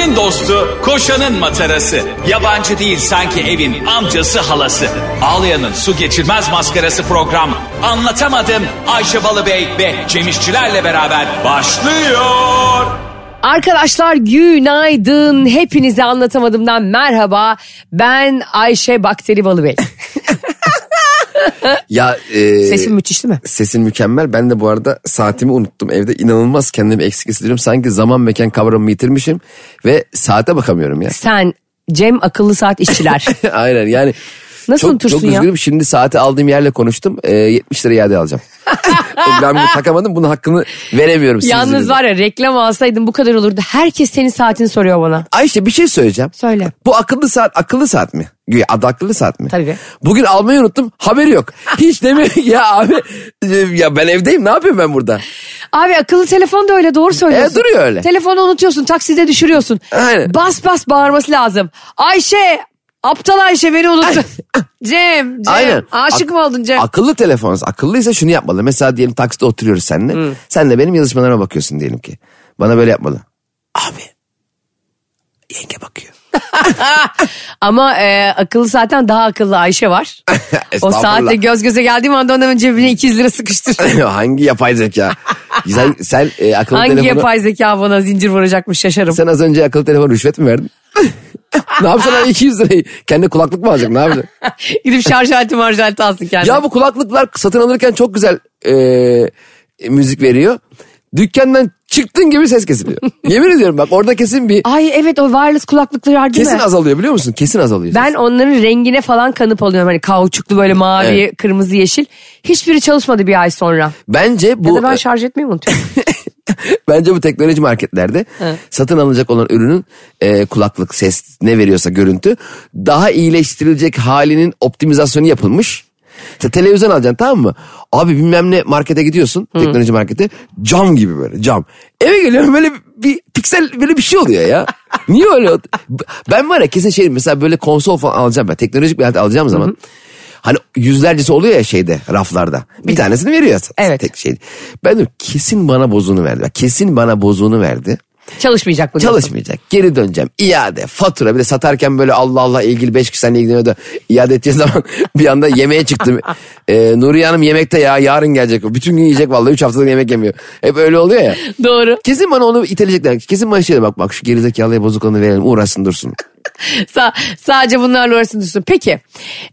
Ayşe'nin dostu, koşanın matarası. Yabancı değil sanki evin amcası halası. Ağlayan'ın su geçirmez maskarası program. Anlatamadım Ayşe Balıbey ve Cemişçilerle beraber başlıyor. Arkadaşlar günaydın. Hepinize anlatamadığımdan merhaba. Ben Ayşe Bakteri Balıbey. Ya e, Sesim müthiş değil mi? sesin mükemmel. Ben de bu arada saatimi unuttum evde. İnanılmaz kendimi eksik hissediyorum. Sanki zaman mekan kavramımı yitirmişim ve saate bakamıyorum ya. Sen Cem akıllı saat işçiler. Aynen yani. Nasıl çok, unutursun çok ya? üzgünüm. Şimdi saati aldığım yerle konuştum. E, 70 lira iade alacağım. ben bunu takamadım. Bunun hakkını veremiyorum. Yalnız yüzünüzden. var ya reklam alsaydın bu kadar olurdu. Herkes senin saatini soruyor bana. Ayşe bir şey söyleyeceğim. Söyle. Bu akıllı saat akıllı saat mi? Güya adı akıllı saat mi? Tabii. Bugün almayı unuttum haberi yok. Hiç demiyor ya abi e, ya ben evdeyim ne yapıyorum ben burada? Abi akıllı telefon da öyle doğru söylüyorsun. E, duruyor öyle. Telefonu unutuyorsun takside düşürüyorsun. Aynen. Bas bas bağırması lazım. Ayşe aptal Ayşe beni unuttun. Cem Cem Aynen. aşık mı oldun Cem? Akıllı telefon akıllıysa şunu yapmalı. Mesela diyelim takside oturuyoruz seninle. Sen de benim yazışmalarıma bakıyorsun diyelim ki. Bana böyle yapmalı. Abi yenge bakıyor. Ama e, akıllı saatten daha akıllı Ayşe var. o saatte göz göze geldiğim anda onun cebine 200 lira sıkıştır. Hangi yapay zeka? sen, sen e, akıllı Hangi telefonu... yapay zeka bana zincir vuracakmış şaşarım. Sen az önce akıllı telefon rüşvet mi verdin? Ne yapacaksın lan 200 lirayı? Kendi kulaklık mı alacak ne yapacaksın? Gidip şarj aleti marj aleti alsın kendine. ya bu kulaklıklar satın alırken çok güzel e, müzik veriyor. Dükkandan çıktığın gibi ses kesiliyor. Yemin ediyorum bak orada kesin bir Ay evet o wireless kulaklıklar var değil kesin mi? azalıyor biliyor musun? Kesin azalıyor. Ben onların rengine falan kanıp alıyorum. Hani kauçuklu böyle mavi, Evet. kırmızı, yeşil. Hiçbiri çalışmadı bir ay sonra. Bence Ya bu da ben şarj etmeyi unutuyorum. bence bu teknoloji marketlerde satın alınacak olan ürünün e, kulaklık, ses ne veriyorsa görüntü daha iyileştirilecek halinin optimizasyonu yapılmış. Sen televizyon alacaksın tamam mı? Abi bilmem ne markete gidiyorsun teknoloji markete cam gibi böyle cam. Eve geliyorum böyle bir piksel böyle bir şey oluyor ya. Niye öyle? Ben var ya kesin şey mesela böyle konsol falan alacağım ben teknolojik bir alet alacağım zaman. Hani yüzlercesi oluyor ya şeyde raflarda. Bir tanesini veriyor. Evet. Tek şey. Ben diyorum kesin bana bozuğunu verdi. Kesin bana bozuğunu verdi. Çalışmayacak bu. diyorsun. Çalışmayacak. Geri döneceğim. İade, fatura. Bir de satarken böyle Allah Allah ilgili 5 kişi seninle ilgileniyor da iade edeceği zaman bir anda yemeğe çıktım. Ee, Nuriye Hanım yemekte ya yarın gelecek. Bütün gün yiyecek vallahi 3 haftadır yemek yemiyor. Hep öyle oluyor ya. Doğru. Kesin bana onu iteleyecekler. Kesin bana şey bak bak şu gerizekalıya bozuk olanı verelim uğraşsın dursun. Sa- sadece bunlarla uğraşsın dursun. Peki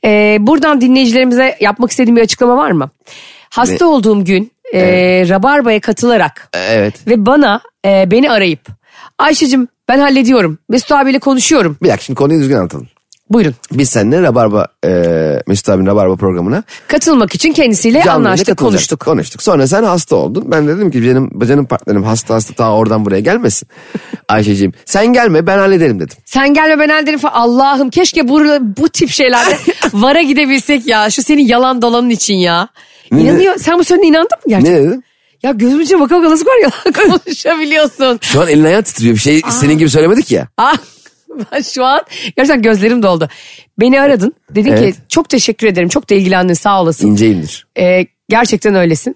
e, buradan dinleyicilerimize yapmak istediğim bir açıklama var mı? Hasta Ne? olduğum gün e, Rabarba'ya katılarak Ee, Evet. ve bana e, beni arayıp Ayşe'cim ben hallediyorum. Mesut abiyle konuşuyorum. Bir dakika şimdi konuyu düzgün anlatalım. Buyurun. Biz seninle Rabarba, e, Mesut abinin Rabarba programına Katılmak için kendisiyle canlı anlaştık, konuştuk. Konuştuk. Sonra sen hasta oldun. Ben de dedim ki canım, canım partnerim hasta hasta ta oradan buraya gelmesin. Ayşeciğim sen gelme ben hallederim dedim. Sen gelme ben elderim falan. Allah'ım keşke bu, bu tip şeylerde vara gidebilsek ya. Şu senin yalan dolanın için ya. İnanıyor. Sen bu sözüne inandın mı gerçekten? Ne dedim? Ya gözümün içine baka baka nasıl var ya konuşabiliyorsun. Şu an elin ayağın titriyor. Bir şey senin gibi söylemedik ya. Ah, ben şu an gerçekten gözlerim doldu. Beni aradın. Dedin Evet. ki çok teşekkür ederim. Çok da ilgilendin sağ olasın. İnce indir. Ee, gerçekten öylesin.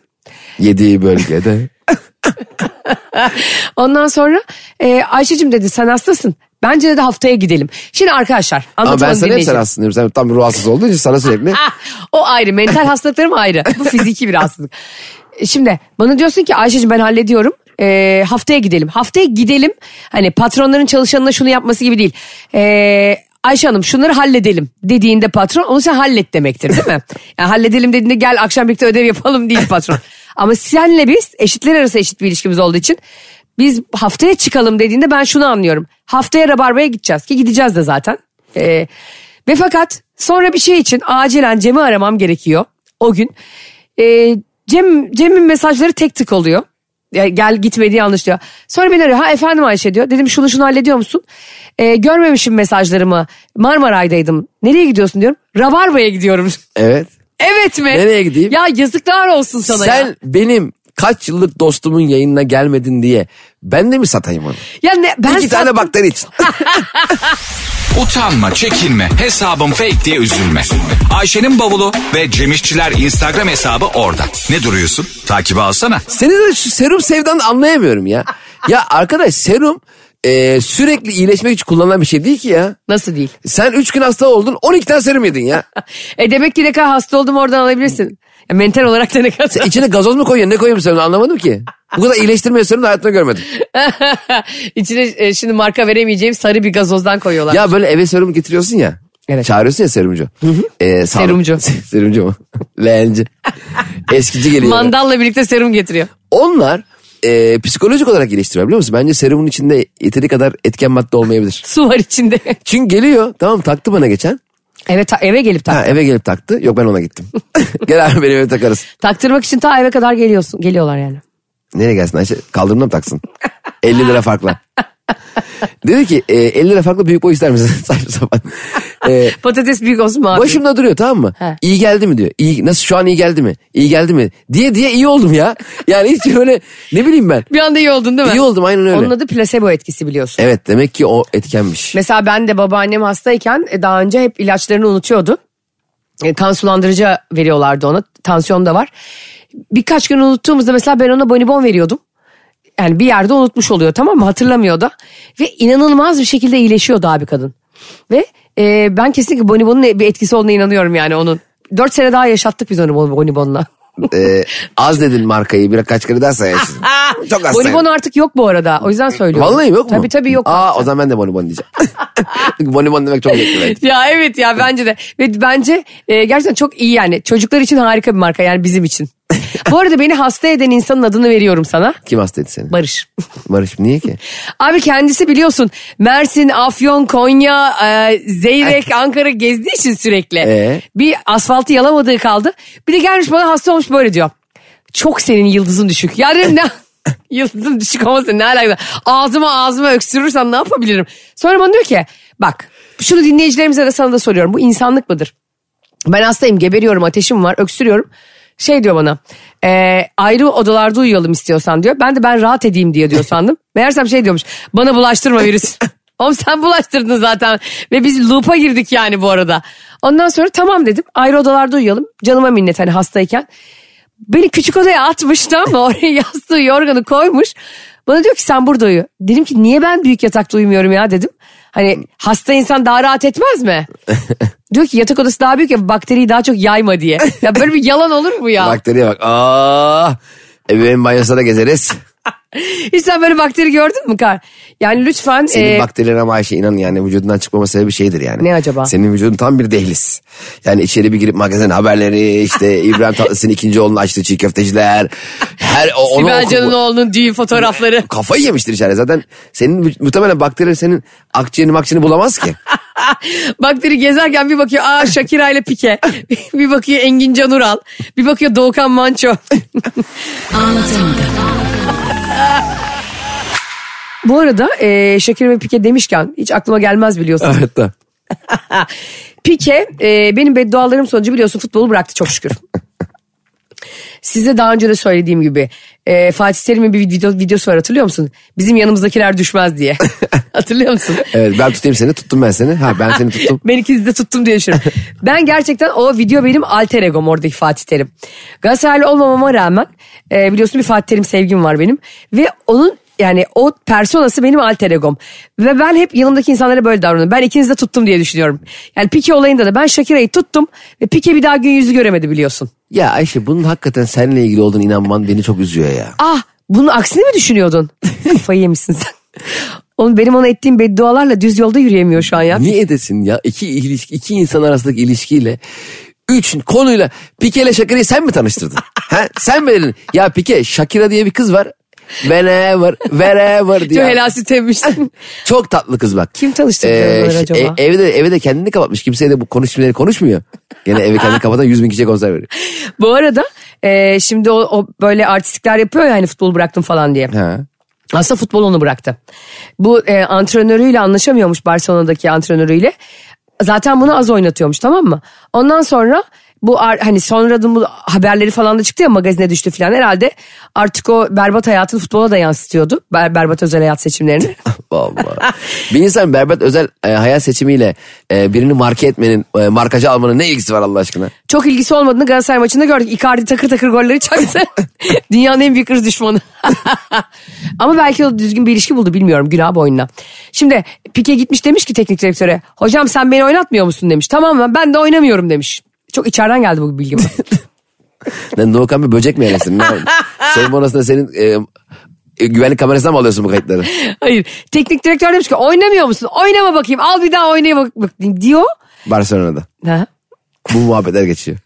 Yediği bölgede. Ondan sonra e, Ayşe'cim dedi sen hastasın. Bence de haftaya gidelim. Şimdi arkadaşlar Ama ben anlatalım sana hep sen hastasın diyorum. Sen tam ruh hastası olduğun için sana sürekli. O ayrı. Mental hastalıklarım ayrı. Bu fiziki bir hastalık. Şimdi bana diyorsun ki Ayşe'cim ben hallediyorum. E, haftaya gidelim. Haftaya gidelim. Hani patronların çalışanına şunu yapması gibi değil. E, Ayşe Hanım şunları halledelim dediğinde patron onu sen hallet demektir değil mi? Yani halledelim dediğinde gel akşam birlikte ödev yapalım değil patron. Ama senle biz eşitler arası eşit bir ilişkimiz olduğu için biz haftaya çıkalım dediğinde ben şunu anlıyorum. Haftaya Rabarba'ya gideceğiz ki gideceğiz de zaten. Ee, ve fakat sonra bir şey için acilen Cem'i aramam gerekiyor o gün. Ee, Cem Cem'in mesajları tek tık oluyor. Ya gel gitme diye anlaşılıyor. Sonra beni arıyor. Ha efendim Ayşe diyor. Dedim şunu şunu hallediyor musun? Ee, görmemişim mesajlarımı. Marmaray'daydım. Nereye gidiyorsun diyorum. Rabarba'ya gidiyorum. Evet. evet mi? Nereye gideyim? Ya yazıklar olsun sana Sen ya. benim kaç yıllık dostumun yayınına gelmedin diye ben de mi satayım onu? Ya ne, ben İki tane sattım. bakteri için. Utanma, çekinme, hesabım fake diye üzülme. Ayşe'nin bavulu ve Cemişçiler Instagram hesabı orada. Ne duruyorsun? Takibi alsana. Senin de şu serum sevdanı anlayamıyorum ya. Ya arkadaş serum e, sürekli iyileşmek için kullanılan bir şey değil ki ya. Nasıl değil? Sen 3 gün hasta oldun 12 tane serum yedin ya. E demek ki ne kadar hasta oldum oradan alabilirsin. Mental olarak da ne kadar. Sen içine gazoz mu koyuyorsun ne koyuyorsun sen anlamadım ki. Bu kadar iyileştirme da hayatımda görmedim. İçine e, şimdi marka veremeyeceğim sarı bir gazozdan koyuyorlar. Ya böyle eve serum getiriyorsun ya. Evet. Çağırıyorsun ya serumcu. Ee, sağlık- Serumcu. serumcu mu? Leğenci. Eskici geliyor. Mandalla birlikte serum getiriyor. Onlar e, psikolojik olarak iyileştiriyor biliyor musun? Bence serumun içinde yeteri kadar etken madde olmayabilir. Su var içinde. Çünkü geliyor tamam taktı bana geçen. Evet ta- eve gelip tak. Ha, eve gelip taktı. Yok ben ona gittim. Gel abi benim eve takarız. Taktırmak için ta eve kadar geliyorsun. Geliyorlar yani. Nereye gelsin Ayşe? Kaldırımda mı taksın? 50 lira farkla. Dedi ki e, 50 lira farklı büyük boy ister misin? Saçma sapan. E, Patates büyük olsun mu abi? başımda duruyor tamam mı? He. İyi geldi mi diyor. İyi, nasıl şu an iyi geldi mi? İyi geldi mi? Diye diye iyi oldum ya. Yani hiç öyle ne bileyim ben. Bir anda iyi oldun değil mi? İyi oldum aynen öyle. Onun adı plasebo etkisi biliyorsun. Evet demek ki o etkenmiş. Mesela ben de babaannem hastayken e, daha önce hep ilaçlarını unutuyordu. E, Kan sulandırıcı veriyorlardı ona. Tansiyon da var. Birkaç gün unuttuğumuzda mesela ben ona bonibon veriyordum. Yani bir yerde unutmuş oluyor tamam mı hatırlamıyor da. Ve inanılmaz bir şekilde iyileşiyordu abi kadın. Ve e, ben kesinlikle bonibonun bir etkisi olduğuna inanıyorum yani onun. Dört sene daha yaşattık biz onu bonibonla. Ee, az dedin markayı bir kaç kere daha sayarsın. Çok az Bonibon artık yok bu arada. O yüzden söylüyorum. Vallahi yok mu? Tabii tabii yok. Aa o zaman ben de bonibon diyeceğim. Bonibon demek çok bence. Ya evet ya bence de. Ve bence e, gerçekten çok iyi yani. Çocuklar için harika bir marka yani bizim için. Bu arada beni hasta eden insanın adını veriyorum sana. Kim hastaydı seni? Barış. Barış niye ki? Abi kendisi biliyorsun Mersin, Afyon, Konya, e, Zeyrek, Ankara gezdiği için sürekli. Ee? Bir asfaltı yalamadığı kaldı. Bir de gelmiş bana hasta olmuş böyle diyor. Çok senin yıldızın düşük. Ya dedim ne... Yıldızım düşük olmasın ne alakası. Ağzıma ağzıma öksürürsem ne yapabilirim? Sonra bana diyor ki bak şunu dinleyicilerimize de sana da soruyorum. Bu insanlık mıdır? Ben hastayım geberiyorum ateşim var öksürüyorum. Şey diyor bana e, ayrı odalarda uyuyalım istiyorsan diyor. Ben de ben rahat edeyim diye diyor sandım. Meğersem şey diyormuş bana bulaştırma virüs. Oğlum sen bulaştırdın zaten ve biz loop'a girdik yani bu arada. Ondan sonra tamam dedim ayrı odalarda uyuyalım. Canıma minnet hani hastayken. Beni küçük odaya atmış tamam mı? Oraya yastığı yorganı koymuş. Bana diyor ki sen burada uyu. Dedim ki niye ben büyük yatakta uyumuyorum ya dedim. Hani hasta insan daha rahat etmez mi? Diyor ki yatak odası daha büyük ya bakteriyi daha çok yayma diye. Ya böyle bir yalan olur mu ya? Bakteriye bak. Aa, ebeveyn banyosunda da gezeriz. Hiç sen böyle bakteri gördün mü Kar? Yani lütfen. Senin e, bakterilerin ama Ayşe inan yani vücudundan çıkmama sebebi şeydir yani. Ne acaba? Senin vücudun tam bir dehliz. Yani içeri bir girip magazin haberleri işte İbrahim Tatlıses'in ikinci oğlunun açtığı çiğ köfteciler. Her, o, onu Sibel Can'ın düğün fotoğrafları. Kafayı yemiştir içeride zaten. Senin muhtemelen bakteriler senin akciğerini makciğerini bulamaz ki. Bakteri gezerken bir bakıyor aa Shakira ile Pike. bir bakıyor Engin Can Ural. Bir bakıyor Doğukan Manço. Bu arada e, Shakira ve Pike demişken hiç aklıma gelmez biliyorsun. evet da. Pike e, benim beddualarım sonucu biliyorsun futbolu bıraktı çok şükür. Size daha önce de söylediğim gibi e, Fatih Terim'in bir video, videosu var hatırlıyor musun? Bizim yanımızdakiler düşmez diye. hatırlıyor musun? Evet ben tutayım seni tuttum ben seni. Ha ben seni tuttum. Ben ikinizi de tuttum diye düşünüyorum. ben gerçekten o video benim alter egom oradaki Fatih Terim. Galatasaraylı olmamama rağmen e, biliyorsun bir Fatih Terim sevgim var benim. Ve onun yani o personası benim alter egom. Ve ben hep yanımdaki insanlara böyle davranıyorum. Ben ikinizi de tuttum diye düşünüyorum. Yani Pike olayında da ben Shakira'yı tuttum ve Pike bir daha gün yüzü göremedi biliyorsun. Ya Ayşe bunun hakikaten seninle ilgili olduğunu inanman beni çok üzüyor ya. Ah bunun aksini mi düşünüyordun? Kafayı yemişsin sen. Oğlum benim ona ettiğim beddualarla düz yolda yürüyemiyor şu an ya. Niye edesin ya? İki, ilişki, iki insan arasındaki ilişkiyle üç konuyla Pike ile Shakira'yı sen mi tanıştırdın? ha? Sen mi dedin? Ya Pike Shakira diye bir kız var. Whenever, wherever diye. Çok helal süt emmişsin. Çok tatlı kız bak. Kim tanıştırdı ş- acaba? e- evde, evde kendini kapatmış. Kimseye de bu konuşmaları konuşmuyor. Gene eve kendini kapatan 100 bin kişiye konser veriyor. Bu arada e, şimdi o, o böyle artistlikler yapıyor ya hani futbol bıraktım falan diye. Ha. Aslında futbol onu bıraktı. Bu e, antrenörüyle anlaşamıyormuş Barcelona'daki antrenörüyle. Zaten bunu az oynatıyormuş tamam mı? Ondan sonra bu hani sonra da bu haberleri falan da çıktı ya magazine düştü falan herhalde artık o berbat hayatını futbola da yansıtıyordu. Ber- berbat özel hayat seçimlerini. Allah. bir insan berbat özel e, hayat seçimiyle e, birini marke etmenin, e, markacı almanın ne ilgisi var Allah aşkına? Çok ilgisi olmadığını Galatasaray maçında gördük. Icardi takır takır golleri çaktı. Dünyanın en büyük hırs düşmanı. Ama belki o düzgün bir ilişki buldu bilmiyorum günah boyunla. Şimdi Pike gitmiş demiş ki teknik direktöre. Hocam sen beni oynatmıyor musun demiş. Tamam ben de oynamıyorum demiş. Çok içeriden geldi bu bilgi bana. Lan Doğukan bir böcek mi yapayım? Soyunma odasında senin e, e, güvenlik kamerasından mı alıyorsun bu kayıtları? Hayır teknik direktör demiş ki oynamıyor musun? Oynama bakayım al bir daha oynaya bak bakayım diyor. Barcelona'da. Ha? Bu muhabbetler geçiyor.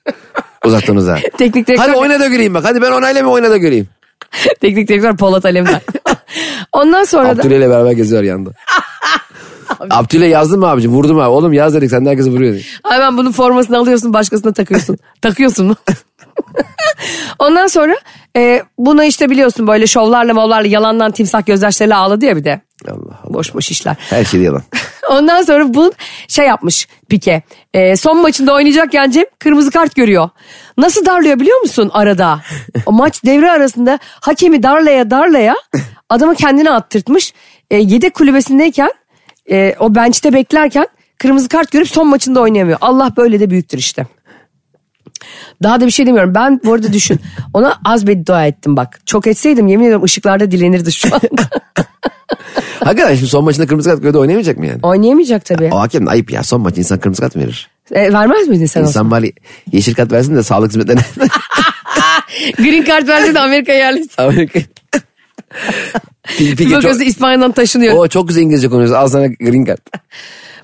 Uzaktan uzağa. Teknik direktör, Hadi oyna da göreyim bak. Hadi ben onayla mı oyna da göreyim. teknik direktör Polat Alemdar. Ondan sonra da Abdüle ile beraber geziyor yanında. Abdüle yazdın mı abicim? Vurdum abi. Oğlum yaz dedik sen de herkese vuruyor. Hemen bunun formasını alıyorsun başkasına takıyorsun. takıyorsun mu? Ondan sonra e, buna işte biliyorsun böyle şovlarla mavlarla yalandan timsah gözyaşlarıyla ağladı ya bir de. Allah Allah. Boş boş işler. Her şey yalan. Ondan sonra bu şey yapmış Pike. E, son maçında oynayacakken Cem kırmızı kart görüyor. Nasıl darlıyor biliyor musun arada? O maç devre arasında hakemi darlaya darlaya adamı kendine attırtmış. E, yedek kulübesindeyken e, o bench'te beklerken kırmızı kart görüp son maçında oynayamıyor. Allah böyle de büyüktür işte. Daha da bir şey demiyorum. Ben bu arada düşün. Ona az beddua ettim bak. Çok etseydim yemin ediyorum ışıklarda dilenirdi şu anda. Hakikaten şimdi son maçında kırmızı kart gördü oynayamayacak mı yani? Oynayamayacak tabii. O hakem de ayıp ya. Son maç insan kırmızı kart mı verir? E, vermez miydin sen İnsan bari yeşil kart versin de sağlık hizmetlerine. Green card verdi de Amerika'ya yerleşsin. Amerika. Peki, Bakıyorsun çok, İspanya'dan taşınıyor. o çok güzel İngilizce konuşuyorsun. Al sana green card.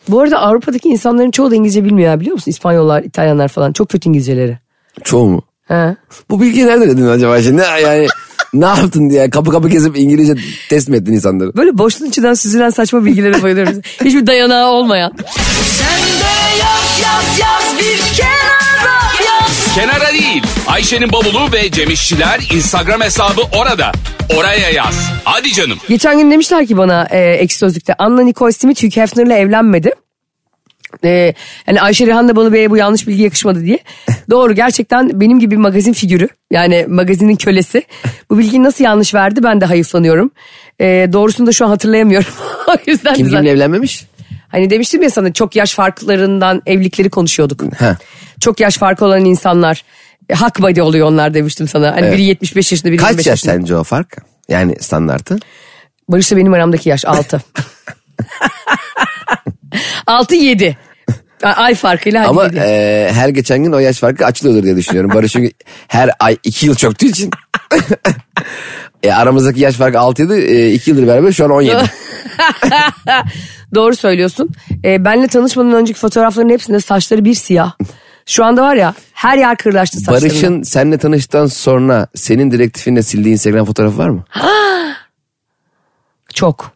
Bu arada Avrupa'daki insanların çoğu da İngilizce bilmiyor ya, biliyor musun? İspanyollar, İtalyanlar falan çok kötü İngilizceleri. Çoğu mu? He. Bu bilgiyi nereden edindin acaba şimdi? Yani ne yaptın diye kapı kapı gezip İngilizce test mi ettin insanları? Böyle boşluğun içinden süzülen saçma bilgilere bayılıyorum. Hiçbir dayanağı olmayan. Kenara değil. Ayşe'nin bavulu ve Cemişçiler Instagram hesabı orada. Oraya yaz. Hadi canım. Geçen gün demişler ki bana e, Ekşi Sözlük'te Anna Nicole Smith Hugh Hefner'la evlenmedi. E, yani Ayşe Rihanna Balıbey'e bu yanlış bilgi yakışmadı diye. Doğru gerçekten benim gibi bir magazin figürü yani magazinin kölesi. Bu bilgiyi nasıl yanlış verdi ben de hayıflanıyorum. E, doğrusunu da şu an hatırlayamıyorum. o yüzden Kim kimle evlenmemiş? Hani demiştim ya sana çok yaş farklarından evlilikleri konuşuyorduk. He. Çok yaş farkı olan insanlar e, hak body oluyor onlar demiştim sana. Hani Evet. biri 75 yaşında biri Kaç 25 yaş yaşında. sence o fark? Yani standartı? Barış'la benim aramdaki yaş 6. 6 7. Ay farkıyla hadi Ama yedi. e, her geçen gün o yaş farkı açılıyordur diye düşünüyorum. Barış çünkü her ay iki yıl çöktüğü için. e, aramızdaki yaş farkı 6 ydı. 2 yıldır beraber şu an 17. Doğru söylüyorsun. Ee, benle tanışmadan önceki fotoğrafların hepsinde saçları bir siyah. Şu anda var ya her yer kırlaştı saçlarında. Barış'ın seninle tanıştıktan sonra senin direktifinle sildiği Instagram fotoğrafı var mı? Çok.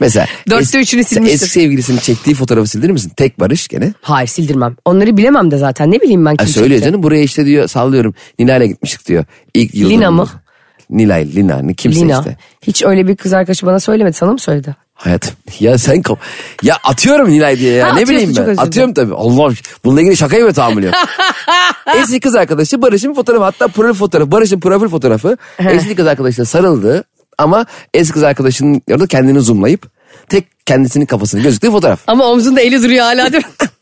Mesela Dörtte es- üçünü silmiştir. Eski sevgilisinin çektiği fotoğrafı sildirir misin? Tek Barış gene. Hayır sildirmem. Onları bilemem de zaten ne bileyim ben Ha, kim söylüyor çekti. canım buraya işte diyor sallıyorum Nilay'la gitmiştik diyor. İlk yıl Lina mı? Nilay, Lina, kimse Lina. işte. Hiç öyle bir kız arkadaşı bana söylemedi. Sana mı söyledi? Hayatım ya sen kap ya atıyorum Nilay diye ya. Ha, ne bileyim ben. atıyorum tabii. Allah bununla ilgili şakayı mı tahammül eski kız arkadaşı Barış'ın fotoğrafı hatta profil fotoğrafı Barış'ın profil fotoğrafı eski kız arkadaşına sarıldı. Ama eski kız arkadaşının orada kendini zoomlayıp tek kendisinin kafasını gözüktüğü fotoğraf. Ama omzunda eli duruyor hala değil mi?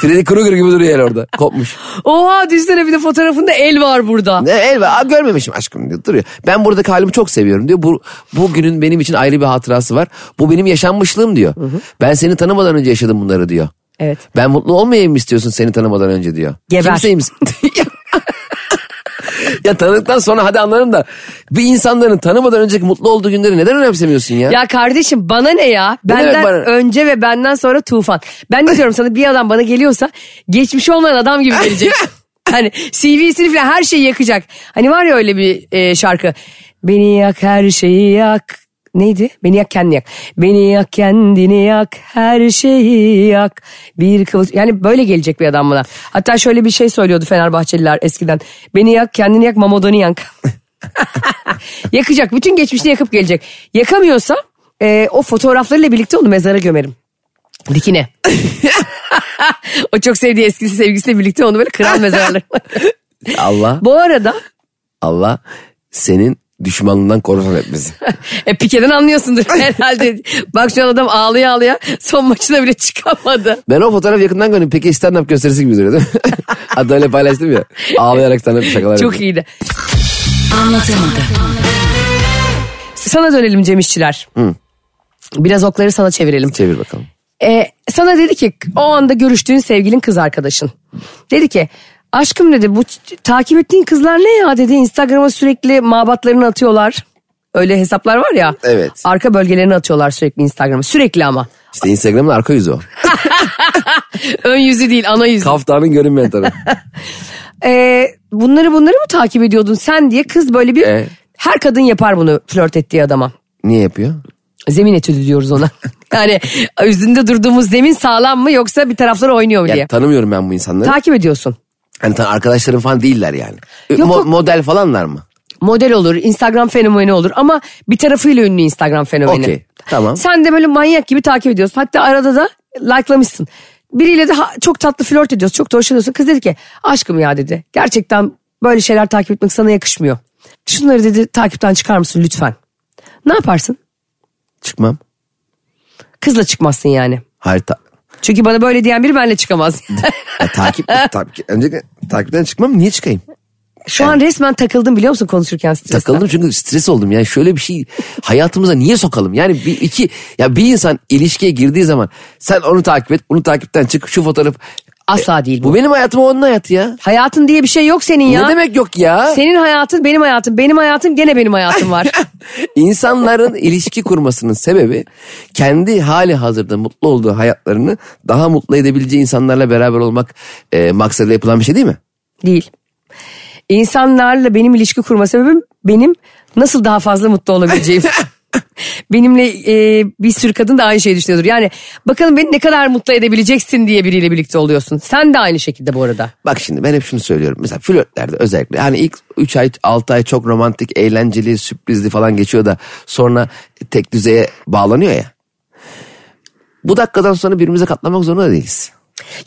Freddy Krueger gibi duruyor el orada kopmuş Oha düşünsene bir de fotoğrafında el var burada. ne el var Aa, görmemişim aşkım diyor duruyor ben buradaki halimi çok seviyorum diyor bu bugünün benim için ayrı bir hatırası var bu benim yaşanmışlığım diyor ben seni tanımadan önce yaşadım bunları diyor Evet. Ben mutlu olmayayım mı istiyorsun seni tanımadan önce diyor. Geber. Kimseyim. ya tanıdıktan sonra hadi anlarım da bir insanların tanımadan önceki mutlu olduğu günleri neden önemsemiyorsun ya? Ya kardeşim bana ne ya? Ne demek Benden bana? önce ve benden sonra tufan. Ben ne diyorum sana bir adam bana geliyorsa geçmiş olmayan adam gibi gelecek. hani CV'sini falan her şeyi yakacak. Hani var ya öyle bir e, şarkı. Beni yak her şeyi yak. Neydi? Beni yak kendini yak. Beni yak kendini yak her şeyi yak. Bir kıvılç. Yani böyle gelecek bir adam bana. Hatta şöyle bir şey söylüyordu Fenerbahçeliler eskiden. Beni yak kendini yak Mamodoni yak. Yakacak. Bütün geçmişini yakıp gelecek. Yakamıyorsa e, o fotoğraflarıyla birlikte onu mezara gömerim. Dikine. o çok sevdiği eskisi sevgilisiyle birlikte onu böyle kral mezarlar. Allah Bu arada Allah senin düşmanlığından korusun hep bizi. e, Pike'den anlıyorsundur herhalde. Bak şu an adam ağlaya ağlaya son maçına bile çıkamadı. Ben o fotoğrafı yakından gördüm. Peki stand-up gösterisi gibi duruyor değil mi? Hatta öyle paylaştım ya. Ağlayarak stand-up şakalar Çok yapıyor. iyiydi. Sana dönelim Cem İşçiler. Biraz okları sana çevirelim. Çevir bakalım. Ee, sana dedi ki o anda görüştüğün sevgilin kız arkadaşın. Dedi ki aşkım dedi bu takip ettiğin kızlar ne ya dedi Instagram'a sürekli mabatlarını atıyorlar. Öyle hesaplar var ya. Evet. Arka bölgelerini atıyorlar sürekli Instagram'a. Sürekli ama. İşte Instagram'ın arka yüzü o. Ön yüzü değil ana yüzü. Kaftanın görünmeyen tarafı. Ee, bunları bunları mı takip ediyordun sen diye kız böyle bir... Ee? Her kadın yapar bunu flört ettiği adama. Niye yapıyor? Zemin etüdü diyoruz ona. yani üzerinde durduğumuz zemin sağlam mı yoksa bir tarafları oynuyor mu diye. Ya, tanımıyorum ben bu insanları. Takip ediyorsun. Hani tan- arkadaşlarım falan değiller yani. Yok, Mo- yok. model falanlar mı? Model olur, Instagram fenomeni olur ama bir tarafıyla ünlü Instagram fenomeni. Okey, tamam. Sen de böyle manyak gibi takip ediyorsun. Hatta arada da likelamışsın. Biriyle de çok tatlı flört ediyorsun, çok da hoşlanıyorsun. Kız dedi ki aşkım ya dedi. Gerçekten böyle şeyler takip etmek sana yakışmıyor. Şunları dedi takipten çıkar mısın lütfen. Ne yaparsın? Çıkmam. Kızla çıkmazsın yani. Hayır ta- Çünkü bana böyle diyen biri benimle çıkamaz. ya, takip, takip öncelikle takipten çıkmam niye çıkayım? Şu an resmen takıldım biliyor musun konuşurken stresten. Takıldım çünkü stres oldum. Yani şöyle bir şey hayatımıza niye sokalım? Yani bir iki ya bir insan ilişkiye girdiği zaman sen onu takip et, bunu takipten çık, şu fotoğraf. Asla değil bu. Bu benim hayatım o onun hayatı ya. Hayatın diye bir şey yok senin ya. Ne demek yok ya? Senin hayatın benim hayatım. Benim hayatım gene benim hayatım var. İnsanların ilişki kurmasının sebebi kendi hali hazırda mutlu olduğu hayatlarını daha mutlu edebileceği insanlarla beraber olmak e, maksadıyla yapılan bir şey değil mi? Değil. İnsanlarla benim ilişki kurma sebebim benim nasıl daha fazla mutlu olabileceğim. Benimle e, bir sürü kadın da aynı şeyi düşünüyordur. Yani bakalım beni ne kadar mutlu edebileceksin diye biriyle birlikte oluyorsun. Sen de aynı şekilde bu arada. Bak şimdi ben hep şunu söylüyorum. Mesela flörtlerde özellikle hani ilk 3 ay 6 ay çok romantik, eğlenceli, sürprizli falan geçiyor da sonra tek düzeye bağlanıyor ya. Bu dakikadan sonra birbirimize katlamak zorunda değiliz.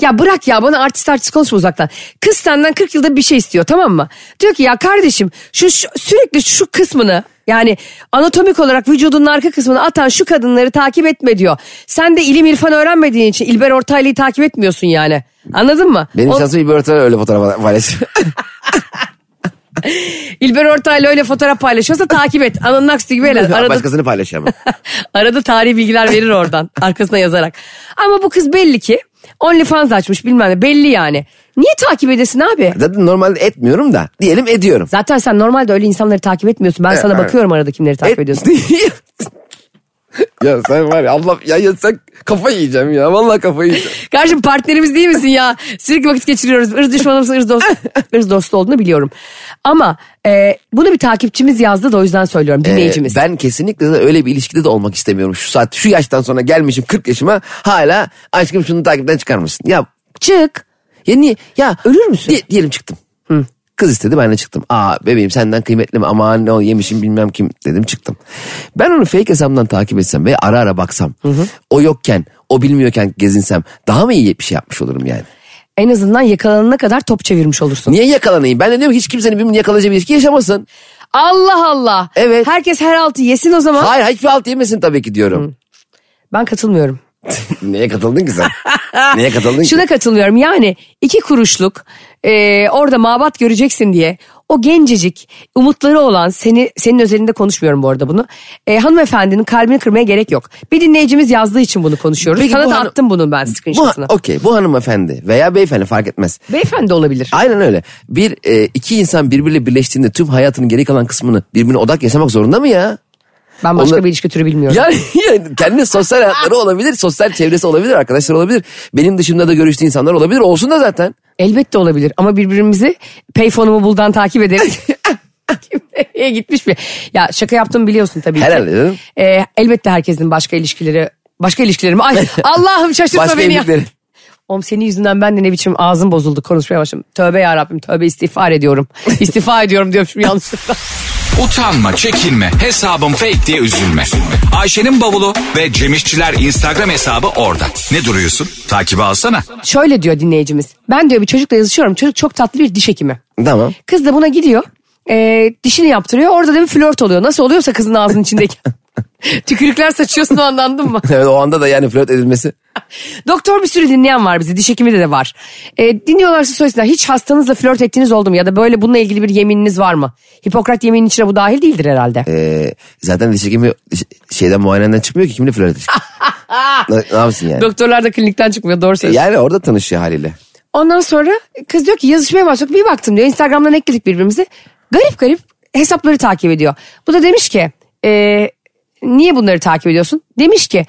Ya bırak ya bana artist artist konuşma uzaktan. Kız senden 40 yılda bir şey istiyor tamam mı? Diyor ki ya kardeşim şu, şu sürekli şu kısmını yani anatomik olarak vücudunun arka kısmını atan şu kadınları takip etme diyor. Sen de ilim irfan öğrenmediğin için İlber Ortaylı'yı takip etmiyorsun yani. Anladın mı? Benim O- şansım bir örtüler öyle fotoğraf paylaşıyor. İlber Ortaylı öyle fotoğraf paylaşıyorsa takip et. Ananın aksi gibi helal. Arada, Başkasını paylaşıyor ama. arada tarihi bilgiler verir oradan arkasına yazarak. Ama bu kız belli ki OnlyFans açmış bilmem ne belli yani. Niye takip edesin abi? Zaten normalde etmiyorum da diyelim ediyorum. Zaten sen normalde öyle insanları takip etmiyorsun. Ben sana evet. bakıyorum arada kimleri takip ediyorsun. Ya sen var ya Allah ya, ya sen kafayı yiyeceğim ya. Vallahi kafayı yiyeceğim. Kardeşim partnerimiz değil misin ya? Sürekli vakit geçiriyoruz. Irz düşmanımız ırz dostu. ırz dostu olduğunu biliyorum. Ama e, bunu bir takipçimiz yazdı da o yüzden söylüyorum dinleyicimiz. Ee, ben kesinlikle de öyle bir ilişkide de olmak istemiyorum. Şu saat şu yaştan sonra gelmişim 40 yaşıma hala aşkım şunu takipten çıkar mısın? Ya Çık. ya niye? Ya Ölür müsün? Di- diyelim çıktım. Kız istedi ben de çıktım. Aa bebeğim senden kıymetli mi aman ne o yemişim bilmem kim dedim çıktım. Ben onu fake hesabından takip etsem ve ara ara baksam. O yokken o bilmiyorken gezinsem daha mı iyi bir şey yapmış olurum yani? En azından yakalanana kadar top çevirmiş olursun. Niye yakalanayım? Ben de diyorum ki hiç kimsenin birbirini yakalayacağı bir ilişki yaşamasın. Allah Allah. Evet. Herkes her altı yesin o zaman. Hayır hiçbir alt yemesin tabii ki diyorum. Ben katılmıyorum. Neye katıldın ki sen? Neye katıldın ki? Şuna katılıyorum yani iki kuruşluk e, orada mabat göreceksin diye o gencecik umutları olan seni senin özelinde konuşmuyorum bu arada bunu. E, hanımefendinin kalbini kırmaya gerek yok. Bir dinleyicimiz yazdığı için bunu konuşuyoruz. Peki Sana bu da hanım- attım bunun ben Bu, screenshot'ını. okey bu hanımefendi veya beyefendi fark etmez. Beyefendi olabilir. Aynen öyle. Bir e, iki insan birbiriyle birleştiğinde tüm hayatının geri kalan kısmını birbirine odak yaşamak zorunda mı ya? Ben başka Onlar- bir ilişki türü bilmiyorum. Yani, yani kendi sosyal hayatları olabilir, sosyal çevresi olabilir, arkadaşlar olabilir. Benim dışımda da görüştüğü insanlar olabilir. Olsun da zaten. Elbette olabilir ama birbirimizi payphone'umu buldan takip ederiz. Kim nereye gitmiş mi? Ya şaka yaptım biliyorsun tabii ki. Herhalde. Ee, elbette herkesin başka ilişkileri, başka ilişkilerim. Ay Allah'ım şaşırtma Başka beni ya. evlilikleri. Oğlum senin yüzünden ben de ne biçim ağzım bozuldu konuşmaya başladım. Tövbe yarabbim tövbe istiğfar ediyorum. İstifa ediyorum diyormuşum yanlışlıkla. Utanma, çekinme, hesabım fake diye üzülme. Ayşe'nin bavulu ve Cemişçiler Instagram hesabı orada. Ne duruyorsun? Takibi alsana. Şöyle diyor dinleyicimiz. Ben diyor bir çocukla yazışıyorum. Çocuk çok tatlı bir diş hekimi. Tamam. Kız da buna gidiyor. e, dişini yaptırıyor. Orada da bir flört oluyor. Nasıl oluyorsa kızın ağzının içindeki. Tükürükler saçıyorsun o anda anladın mı? Evet o anda da yani flört edilmesi. Doktor bir sürü dinleyen var bizi. Diş hekimi de, var. E, dinliyorlarsa söylesinler. Hiç hastanızla flört ettiğiniz oldu mu? Ya da böyle bununla ilgili bir yemininiz var mı? Hipokrat yemininin içine bu dahil değildir herhalde. Ee, zaten diş hekimi şeyden muayeneden çıkmıyor ki kimle flört edecek? ne, ne yapsın yani? Doktorlar da klinikten çıkmıyor doğru söylüyorsun. Yani orada tanışıyor haliyle. Ondan sonra kız diyor ki yazışmaya başladık. Bir baktım diyor Instagram'dan ekledik birbirimize. Garip garip hesapları takip ediyor. Bu da demiş ki e, niye bunları takip ediyorsun? Demiş ki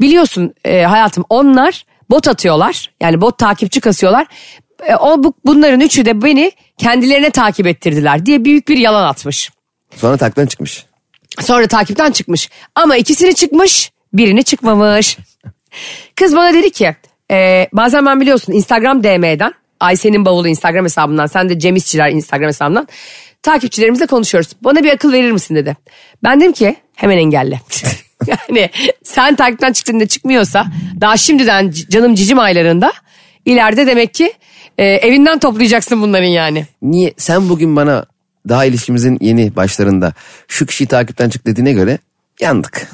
biliyorsun e, hayatım onlar bot atıyorlar. Yani bot takipçi kasıyorlar. E, o bu, bunların üçü de beni kendilerine takip ettirdiler diye büyük bir yalan atmış. Sonra takipten çıkmış. Sonra takipten çıkmış. Ama ikisini çıkmış birini çıkmamış. Kız bana dedi ki e, bazen ben biliyorsun Instagram DM'den Ayşe'nin bavulu Instagram hesabından sen de Cem İşçiler Instagram hesabından takipçilerimizle konuşuyoruz. Bana bir akıl verir misin dedi. Ben dedim ki hemen engelle. yani sen takipten çıktığında çıkmıyorsa daha şimdiden canım cicim aylarında ileride demek ki e, evinden toplayacaksın bunların yani. Niye sen bugün bana daha ilişkimizin yeni başlarında şu kişiyi takipten çık dediğine göre yandık.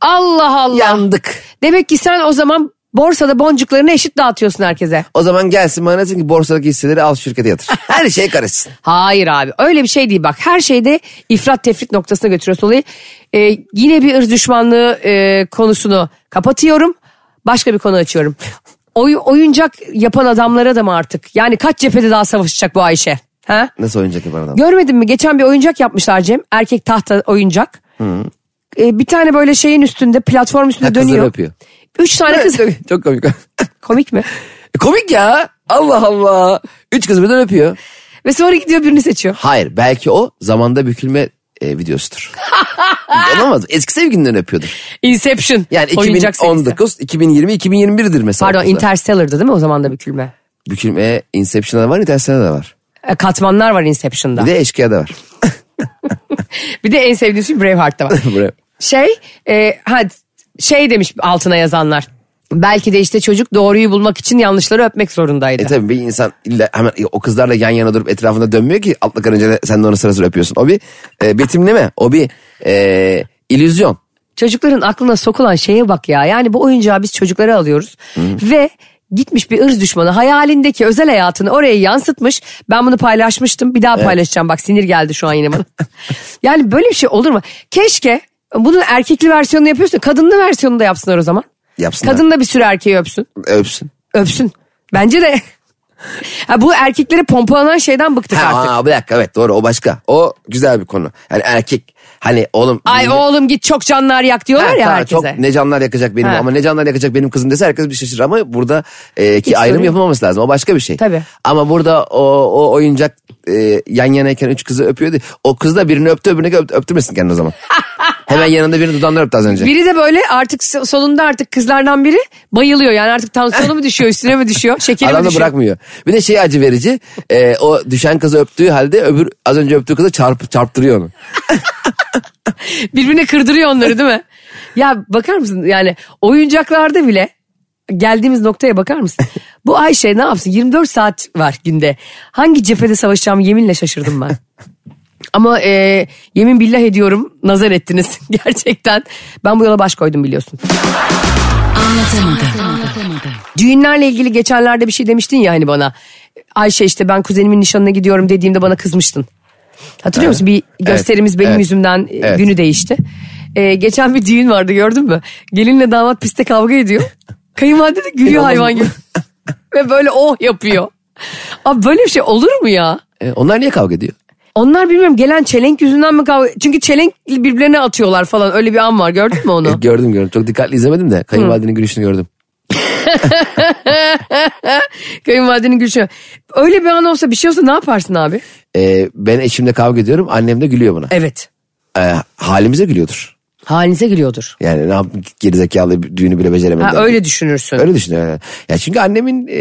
Allah Allah. Yandık. Demek ki sen o zaman borsada boncuklarını eşit dağıtıyorsun herkese. O zaman gelsin bana desin ki borsadaki hisseleri al şirkete yatır. Her şey karışsın. Hayır abi öyle bir şey değil bak her şeyde ifrat tefrit noktasına götürüyorsun olayı. Ee, yine bir ırz düşmanlığı e, konusunu kapatıyorum başka bir konu açıyorum. Oy, oyuncak yapan adamlara da mı artık yani kaç cephede daha savaşacak bu Ayşe? Ha? Nasıl oyuncak yapan adam? Görmedin mi geçen bir oyuncak yapmışlar Cem erkek tahta oyuncak. Ee, bir tane böyle şeyin üstünde platform üstünde Ha, dönüyor. öpüyor. Üç tane kız. Çok komik. Komik mi? komik ya. Allah Allah. Üç kız birden öpüyor. Ve sonra gidiyor birini seçiyor. Hayır belki o zamanda bükülme e, videosudur. Olamaz. Eski sevgilinden öpüyordur. Inception. Yani Oyuncak serisi. 2019, 2020, 2021'dir mesela. Pardon. Interstellar'dı değil mi o zaman da bükülme? Bükülme Inception'da var, Interstellar'da da var. E, Katmanlar var Inception'da. Bir de Eşkıya'da var. Bir de en sevdiğim film Braveheart'ta var. Buraya. şey, e, ha, şey demiş altına yazanlar. Belki de işte çocuk doğruyu bulmak için yanlışları öpmek zorundaydı. E tabii bir insan illa hemen o kızlarla yan yana durup etrafında dönmüyor ki atla karınca sen de onu sıra sıra öpüyorsun. O bir e, betimleme, o bir e, illüzyon. Çocukların aklına sokulan şeye bak ya. Yani bu oyuncağı biz çocuklara alıyoruz. Ve gitmiş bir ırz düşmanı hayalindeki özel hayatını oraya yansıtmış. Ben bunu paylaşmıştım. Bir daha paylaşacağım. Bak sinir geldi şu an yine bana. yani böyle bir şey olur mu? Keşke bunun erkekli versiyonunu yapıyorsa kadınlı versiyonunu da yapsınlar o zaman. Yapsınlar. Kadın da bir sürü erkeği öpsün. Öpsün. Öpsün. Bence de. Ha, bu erkeklere pompalanan şeyden bıktık Ha, artık. aa, bir dakika evet doğru o başka. O güzel bir konu. Yani erkek hani oğlum. Ay bizim- oğlum git çok canlar yak diyorlar Ha, ya herkese. Çok ne canlar yakacak benim Ha. ama ne canlar yakacak benim kızım dese herkes bir şaşırır ama burada e, ki Hiç ayrım sorun yok. yapılmaması lazım o başka bir şey. Tabii. Ama burada o, o oyuncak e, yan yanayken üç kızı öpüyordu. O kız da birini öptü öbürünü öpt, öptürmesin kendini o zaman. Hemen yanında birini dudağından öptü az önce. Biri de böyle artık so- sonunda artık kızlardan biri bayılıyor. Yani artık tansiyonu mu düşüyor üstüne mi düşüyor şekeri Adam mi da düşüyor. bırakmıyor. Bir de şey acı verici. e, o düşen kızı öptüğü halde öbür az önce öptüğü kızı çarp, çarptırıyor onu. Birbirine kırdırıyor onları değil mi? Ya bakar mısın yani oyuncaklarda bile geldiğimiz noktaya bakar mısın? Bu Ayşe ne yapsın 24 saat var günde. Hangi cephede savaşacağımı yeminle şaşırdım ben. Ama e, yemin billah ediyorum nazar ettiniz gerçekten. Ben bu yola baş koydum biliyorsun. Düğünlerle ilgili geçenlerde bir şey demiştin ya hani bana. Ayşe işte ben kuzenimin nişanına gidiyorum dediğimde bana kızmıştın. Hatırlıyor musun? Bir gösterimiz benim evet, yüzümden evet. günü değişti. Ee, geçen bir düğün vardı gördün mü? Gelinle damat piste kavga ediyor. Kayınvalide de gülüyor hayvan gibi. Ve böyle oh yapıyor. Abi böyle bir şey olur mu ya? E, onlar niye kavga ediyor? Onlar bilmiyorum gelen çelenk yüzünden mi kavga... Çünkü çelenk birbirlerine atıyorlar falan öyle bir an var gördün mü E, onu? gördüm gördüm. Çok dikkatli izlemedim de kayınvalidenin gülüşünü gördüm. Kayınvalidenin gülüşü. Öyle bir an olsa bir şey olsa ne yaparsın abi? E, ben eşimle kavga ediyorum. Annem de gülüyor buna. Evet. E, halimize gülüyordur. Halinize gülüyordur. Yani ne yap gerizekalı düğünü bile beceremedi. Ha, öyle düşünürsün. Öyle düşünüyorum. Ya çünkü annemin e,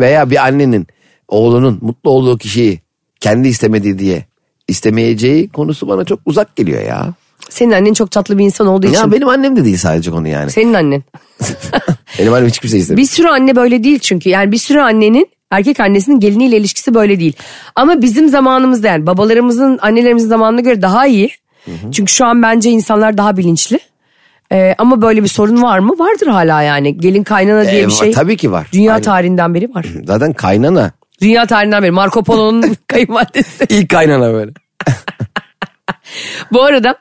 veya bir annenin oğlunun mutlu olduğu kişiyi kendi istemediği diye istemeyeceği konusu bana çok uzak geliyor ya. Senin annen çok tatlı bir insan olduğu için. Ya benim annem de değil sadece konu yani. Senin annen. Benim annem hiçbir şey istemiyor. Bir sürü anne böyle değil çünkü. Yani bir sürü annenin erkek annesinin geliniyle ilişkisi böyle değil. Ama bizim zamanımızda yani babalarımızın annelerimizin zamanına göre daha iyi. Çünkü şu an bence insanlar daha bilinçli. Ee, ama böyle bir sorun var mı? Vardır hala yani. Gelin kaynana diye Ee, bir şey. Tabii ki var. Dünya Aynen. tarihinden beri var. Zaten kaynana. Dünya tarihinden beri. Marco Polo'nun kayınvalidesi. İlk kaynana böyle. Bu arada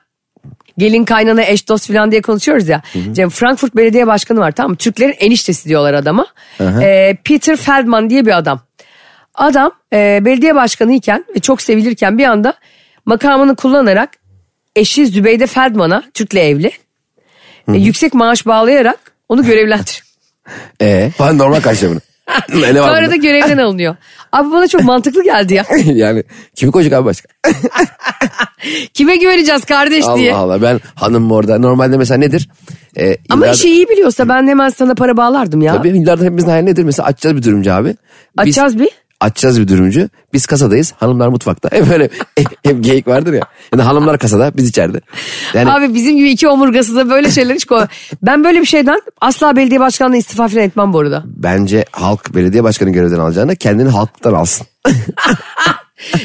gelin kaynana eş dost falan diye konuşuyoruz ya. Cem Frankfurt Belediye Başkanı var tamam mı? Türklerin eniştesi diyorlar adama. Ee, Peter Feldman diye bir adam. Adam e, belediye başkanı iken ve çok sevilirken bir anda makamını kullanarak eşi Zübeyde Feldman'a Türk'le evli. e, yüksek maaş bağlayarak onu görevlendiriyor. Ee, falan normal var Sonra da görevden alınıyor. Abi bana çok mantıklı geldi ya. yani kimi koyacak abi başka? Kime güveneceğiz kardeş diye. Allah Allah ben hanım orada. Normalde mesela nedir? Ee, Ama yıllardır- işi iyi biliyorsa ben hemen sana para bağlardım ya. Tabii yıllardır hepimizin hayali nedir? Mesela açacağız bir dürümcü abi. Biz- Açacağız bir. Açacağız bir dürümcü. Biz kasadayız. Hanımlar mutfakta. Hep böyle hep geyik vardır ya. Yani hanımlar kasada biz içeride. Yani Abi bizim gibi iki omurgası da böyle şeyler hiç koy. Ben böyle bir şeyden asla belediye başkanlığı istifa falan etmem bu arada. bence halk belediye başkanı görevden alacağına kendini halktan alsın.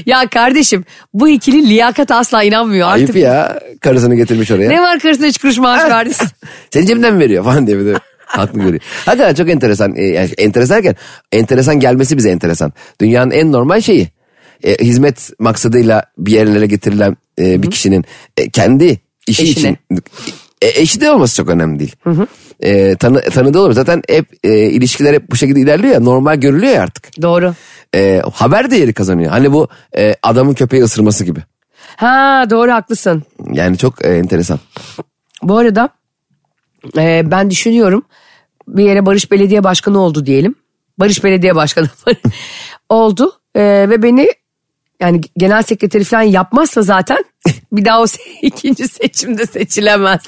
Ya kardeşim bu ikili liyakat asla inanmıyor artık. Ayıp ya. Karısını getirmiş oraya. Ne var karısına üç kuruş maaş verdi. Senin cebinden mi veriyor falan diye bir de haklı görüyor. Hakikaten çok enteresan. E, Yani enteresan derken enteresan gelmesi bize enteresan. Dünyanın en normal şeyi. E, hizmet maksadıyla bir yerlere getirilen e, bir kişinin e, kendi işi Eşine. için e, eşi de olması çok önemli değil. E, tanı, tanıdığı olur. Zaten hep e, ilişkiler hep bu şekilde ilerliyor ya normal görülüyor ya artık. Doğru. E, haber değeri kazanıyor. Hani bu e, adamın köpeği ısırması gibi. Ha doğru haklısın. Yani çok e, enteresan. Bu arada e, ben düşünüyorum bir yere Barış Belediye Başkanı oldu diyelim. Barış Belediye Başkanı oldu e, ve beni yani genel sekreteri falan yapmazsa zaten bir daha o se- ikinci seçimde seçilemez.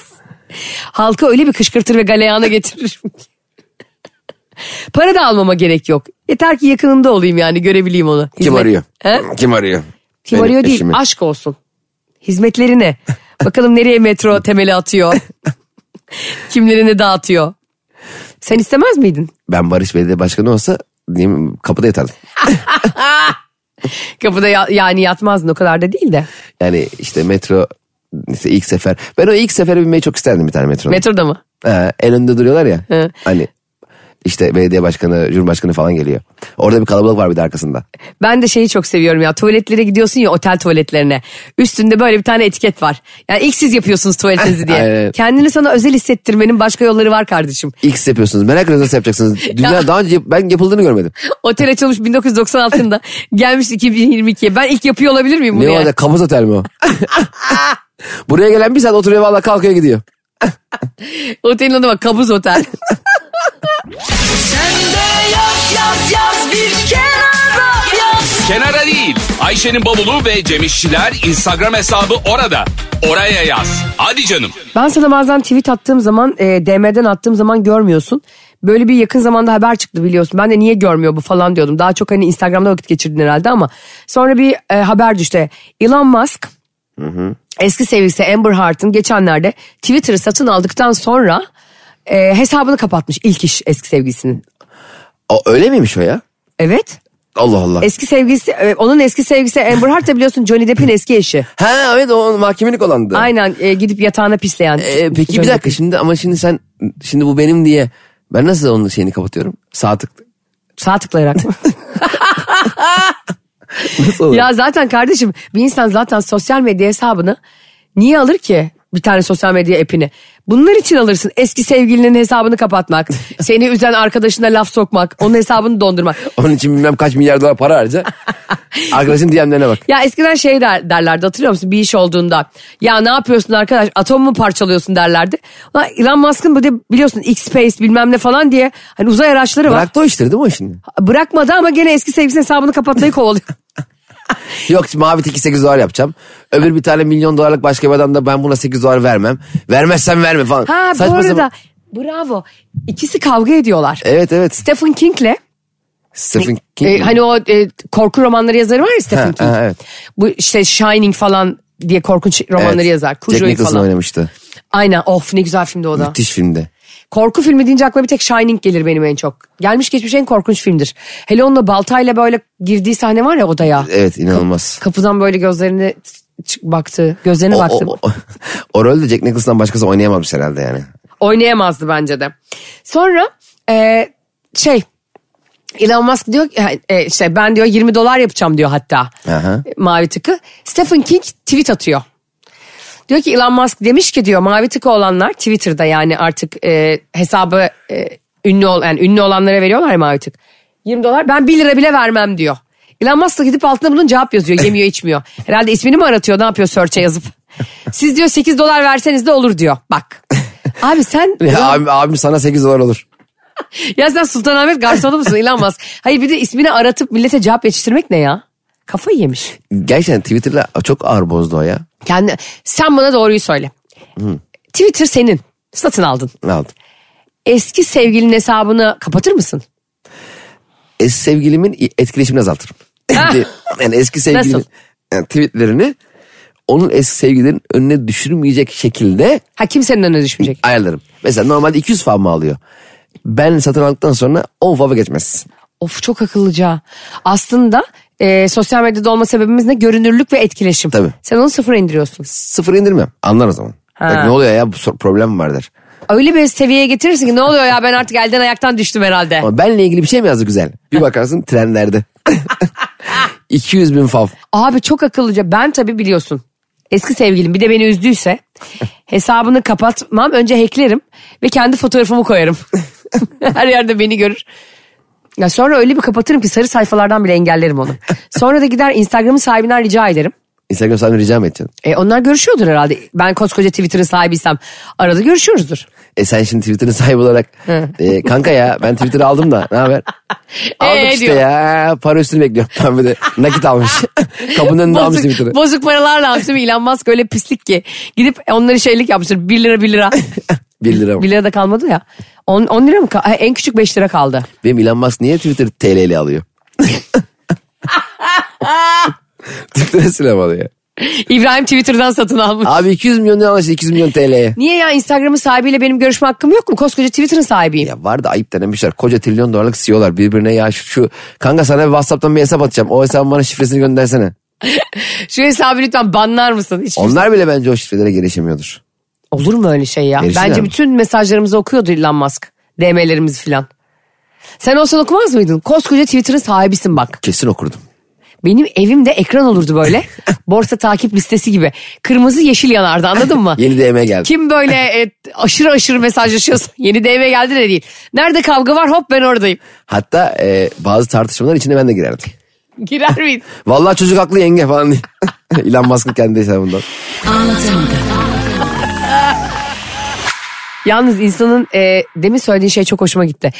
Halka öyle bir kışkırtır ve galeyana getiririm. Para da almama gerek yok. Yeter ki yakınında olayım yani görebileyim onu. Kim Hizmet- arıyor? He? Kim arıyor? Kim Benim arıyor değil eşimi. aşk olsun. Hizmetlerine. Bakalım nereye metro temeli atıyor. Kimlerini dağıtıyor. Sen istemez miydin? Ben Barış Belediye Başkanı olsa diyeyim, kapıda yatardım. Kapıda ya- yani yatmazdın o kadar da değil de. Yani işte metro işte ilk sefer. Ben o ilk sefere binmeyi çok isterdim bir tane metro. Metroda mı? Ee, en önde duruyorlar ya. Hı. Hani işte belediye başkanı, cumhurbaşkanı falan geliyor. Orada bir kalabalık var bir de arkasında. Ben de şeyi çok seviyorum ya tuvaletlere gidiyorsun ya otel tuvaletlerine. Üstünde böyle bir tane etiket var. Yani ilk siz yapıyorsunuz tuvaletinizi diye. Aynen. Kendini sana özel hissettirmenin başka yolları var kardeşim. X yapıyorsunuz. Merak ediyorum nasıl yapacaksınız. Dünya Ya. daha önce ben yapıldığını görmedim. Otel açılmış 1996'da gelmiş 2022'ye. Ben ilk yapıyor olabilir miyim bunu Ne o yani? da kabuz otel mi o? Buraya gelen bir saat oturuyor valla kalkıyor gidiyor. Otelin adı bak kabuz otel. Kenara değil. Ayşe'nin bavulu ve Cemişçiler Instagram hesabı orada. Oraya yaz. Hadi canım. Ben sana bazen tweet attığım zaman e, DM'den attığım zaman görmüyorsun. Böyle bir yakın zamanda haber çıktı biliyorsun. Ben de niye görmüyor bu falan diyordum. Daha çok hani Instagram'da vakit geçirdin herhalde ama. Sonra bir e, haber düştü. Elon Musk eski sevgilisi Amber Heard'ın geçenlerde Twitter'ı satın aldıktan sonra e, hesabını kapatmış ilk iş eski sevgilisinin. O, öyle miymiş o ya? Evet. Allah Allah. Eski sevgilisi, e, onun eski sevgilisi Amber Heard da biliyorsun Johnny Depp'in eski eşi. ha evet o mahkemelik olandı. Aynen e, gidip yatağına pisleyen. Ee, peki Johnny bir dakika Depp'in. şimdi ama şimdi sen şimdi bu benim diye ben nasıl onun şeyini kapatıyorum? Sağ tık. Sağ tıklayarak. Nasıl olur? Ya zaten kardeşim bir insan zaten sosyal medya hesabını niye alır ki? Bir tane sosyal medya app'ini. Bunlar için alırsın. Eski sevgilinin hesabını kapatmak. seni üzen arkadaşına laf sokmak. Onun hesabını dondurmak. Onun için bilmem kaç milyar dolar para harca. Arkadaşın DM'lerine bak. Ya eskiden şey der, derlerdi hatırlıyor musun? Bir iş olduğunda. Ya ne yapıyorsun arkadaş? Atom mu parçalıyorsun derlerdi. Ulan Elon Musk'ın bu de biliyorsun X-Space bilmem ne falan diye. Hani uzay araçları var. Bıraktı o işleri değil mi o şimdi? Bırakmadı ama gene eski sevgilisinin hesabını kapatmayı kovalıyor. Yok mavi tiki 8 dolar yapacağım. Öbür bir tane milyon dolarlık başka bir adam da ben buna 8 dolar vermem. Vermezsen verme falan. Ha bu Saçma arada sapan- bravo. İkisi kavga ediyorlar. Evet evet. Stephen King'le Stephen King. e, hani o e, korku romanları yazarı var ya Stephen Ha, King. ha, evet. Bu işte Shining falan diye korkunç romanları Evet. yazar. Jack Cujo'yu Nicholson falan. oynamıştı. Aynen of ne güzel filmdi o da. Müthiş filmdi. Korku filmi deyince aklıma bir tek Shining gelir benim en çok. Gelmiş geçmiş en korkunç filmdir. Hele onunla baltayla böyle girdiği sahne var ya odaya. Evet inanılmaz. Kapıdan böyle gözlerini baktı. Gözlerine O, baktı. o, o, o rolde Jack Nicholson'dan başkası oynayamamış herhalde yani. Oynayamazdı bence de. Sonra e, şey Elon Musk diyor e, işte ben diyor 20 dolar yapacağım diyor hatta. Aha. Mavi tıkı. Stephen King tweet atıyor. Diyor ki Elon Musk demiş ki diyor mavi tıkı olanlar Twitter'da yani artık e, hesabı e, ünlü ol yani ünlü olanlara veriyorlar ya mavi tık. 20 dolar ben 1 lira bile vermem diyor. Elon Musk da gidip altına bunun cevap yazıyor yemiyor içmiyor. Herhalde ismini mi aratıyor ne yapıyor search'e yazıp. Siz diyor 8 dolar verseniz de olur diyor bak. Abi sen Ya abim, abim sana 8 dolar olur. ya sen Sultanahmet garsonu musun Elon Musk? Hayır bir de ismini aratıp millete cevap yetiştirmek ne ya? Kafayı yemiş. Gerçekten Twitter'la çok ağır bozdu o ya. Kendi, sen bana doğruyu söyle. Twitter senin. Satın aldın. Aldım? Eski sevgilinin hesabını kapatır mısın? Eski sevgilimin etkileşimini azaltırım. yani eski sevgilimin yani tweetlerini onun eski sevgililerin önüne düşürmeyecek şekilde Ha kimsenin önüne düşmeyecek. ayarlarım. Mesela normalde 200 fav mı alıyor? Ben satın aldıktan sonra 10 fav'a geçmez. Of çok akıllıca. Aslında e, sosyal medyada olma sebebimiz ne? Görünürlük ve etkileşim. Tabii. Sen onu sıfıra indiriyorsun. Sıfır indirmem. Anlar o zaman. Ha. Bak ne oluyor ya bu problem var der. Öyle bir seviyeye getirirsin ki ne oluyor ya ben artık elden ayaktan düştüm herhalde. Ama benle ilgili bir şey mi yazdı güzel? Bir bakarsın trendlerde. 200 bin fav. Abi çok akıllıca. Ben tabii biliyorsun. Eski sevgilim bir de beni üzdüyse hesabını kapatmam. Önce hacklerim ve kendi fotoğrafımı koyarım. Her yerde beni görür. Ya sonra öyle bir kapatırım ki sarı sayfalardan bile engellerim onu. Sonra da gider Instagram'ın sahibinden rica ederim. Instagram sahibine rica mı edeceksin? E onlar görüşüyordur herhalde. Ben koskoca Twitter'ın sahibiysem arada görüşüyoruzdur. E sen şimdi Twitter'ın sahibi olarak e, kanka ya ben Twitter'ı aldım da ne haber? Aldık Ee, işte diyor. ya para üstünü bekliyorum. Ben bir de nakit almış. Kapının önünde almış Bozuk, Twitter'ı. bozuk paralarla almış değil mi? Elon Musk öyle pislik ki. Gidip onları şeylik yapmıştır. 1 lira 1 lira. 1 lira mı? 1 lira da kalmadı ya. 10, 10 lira mı? Ha, En küçük 5 lira kaldı. Benim Elon Musk niye Twitter TL ile alıyor? Twitter'ı silem alıyor. İbrahim Twitter'dan satın almış. Abi 200 milyon lira almış 200 milyon TL'ye. Niye ya Instagram'ın sahibiyle benim görüşme hakkım yok mu? Koskoca Twitter'ın sahibiyim. Ya var da ayıp denemişler. Koca trilyon dolarlık CEO'lar birbirine ya şu, şu kanka sana Whatsapp'tan bir hesap atacağım. O hesabın bana şifresini göndersene. Şu hesabı lütfen banlar mısın? Hiç Onlar bile bence o şifrelere gelişemiyordur. Olur mu öyle şey ya? Gelişirler Bence mi? bütün mesajlarımızı okuyordu Elon Musk. DM'lerimizi filan. Sen olsan okumaz mıydın? Koskoca Twitter'ın sahibisin bak. Kesin okurdum. Benim evimde ekran olurdu böyle. Borsa takip listesi gibi. Kırmızı yeşil yanardı anladın mı? Yeni DM geldi. Kim böyle e, aşırı aşırı mesajlaşıyorsa yeni DM'ye geldi de değil. Nerede kavga var hop ben oradayım. Hatta e, bazı tartışmalar içine ben de girerdim. Girer miydin? Vallahi çocuk haklı yenge falan diye. Elon Musk'ın kendi hesabından. Yalnız insanın e, demin söylediğin şey çok hoşuma gitti.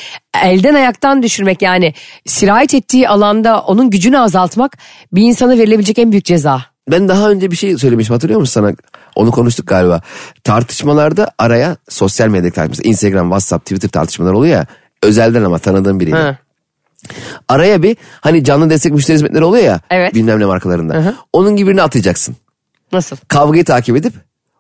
Elden ayaktan düşürmek yani sirayet ettiği alanda onun gücünü azaltmak bir insana verilebilecek en büyük ceza. Ben daha önce bir şey söylemiştim hatırlıyor musun sana? Onu konuştuk galiba. Tartışmalarda araya sosyal medya tartışması, Instagram, WhatsApp, Twitter tartışmalar oluyor ya. Özelden ama tanıdığım biriyle. Ha. Araya bir hani canlı destek müşteri hizmetleri oluyor ya. Evet. Bilmem ne markalarında. Onun gibi birini atayacaksın. Nasıl? Kavgayı takip edip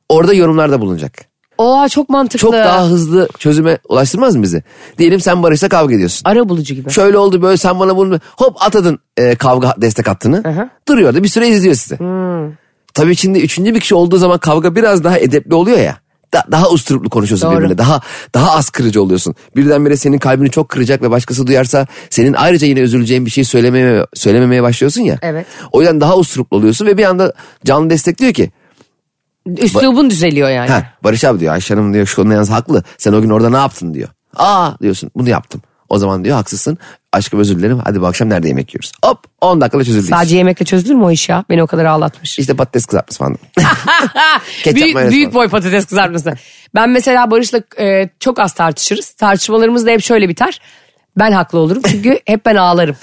orada yorumlarda bulunacak. Oha çok mantıklı. Çok daha hızlı çözüme ulaştırmaz mı bizi? Diyelim sen Barış'la kavga ediyorsun. Ara bulucu gibi. Şöyle oldu böyle sen bana bunu hop atadın e, kavga destek hattını. Duruyor da bir süre izliyor sizi. Tabii şimdi üçüncü bir kişi olduğu zaman kavga biraz daha edepli oluyor ya. Da- daha usturuplu konuşuyorsun Doğru. birbirine. Daha daha az kırıcı oluyorsun. Birdenbire senin kalbini çok kıracak ve başkası duyarsa senin ayrıca yine üzüleceğin bir şey söylememeye, söylememeye başlıyorsun ya. Evet. O yüzden daha usturuplu oluyorsun ve bir anda canlı destekliyor ki. Üslubun düzeliyor yani. Ha, Barış abi diyor Ayşe Hanım diyor şu konuda yalnız haklı. Sen o gün orada ne yaptın diyor. Aa diyorsun bunu yaptım. O zaman diyor haksızsın. Aşkım özür dilerim. Hadi bu akşam nerede yemek yiyoruz? Hop 10 dakikada çözüldü. Sadece yemekle çözülür mü o iş ya? Beni o kadar ağlatmış. İşte patates kızartması falan. Ketçap, büyük, mayonez büyük falan. boy patates kızartması. Ben mesela Barış'la e, çok az tartışırız. Tartışmalarımız da hep şöyle biter. Ben haklı olurum çünkü hep ben ağlarım.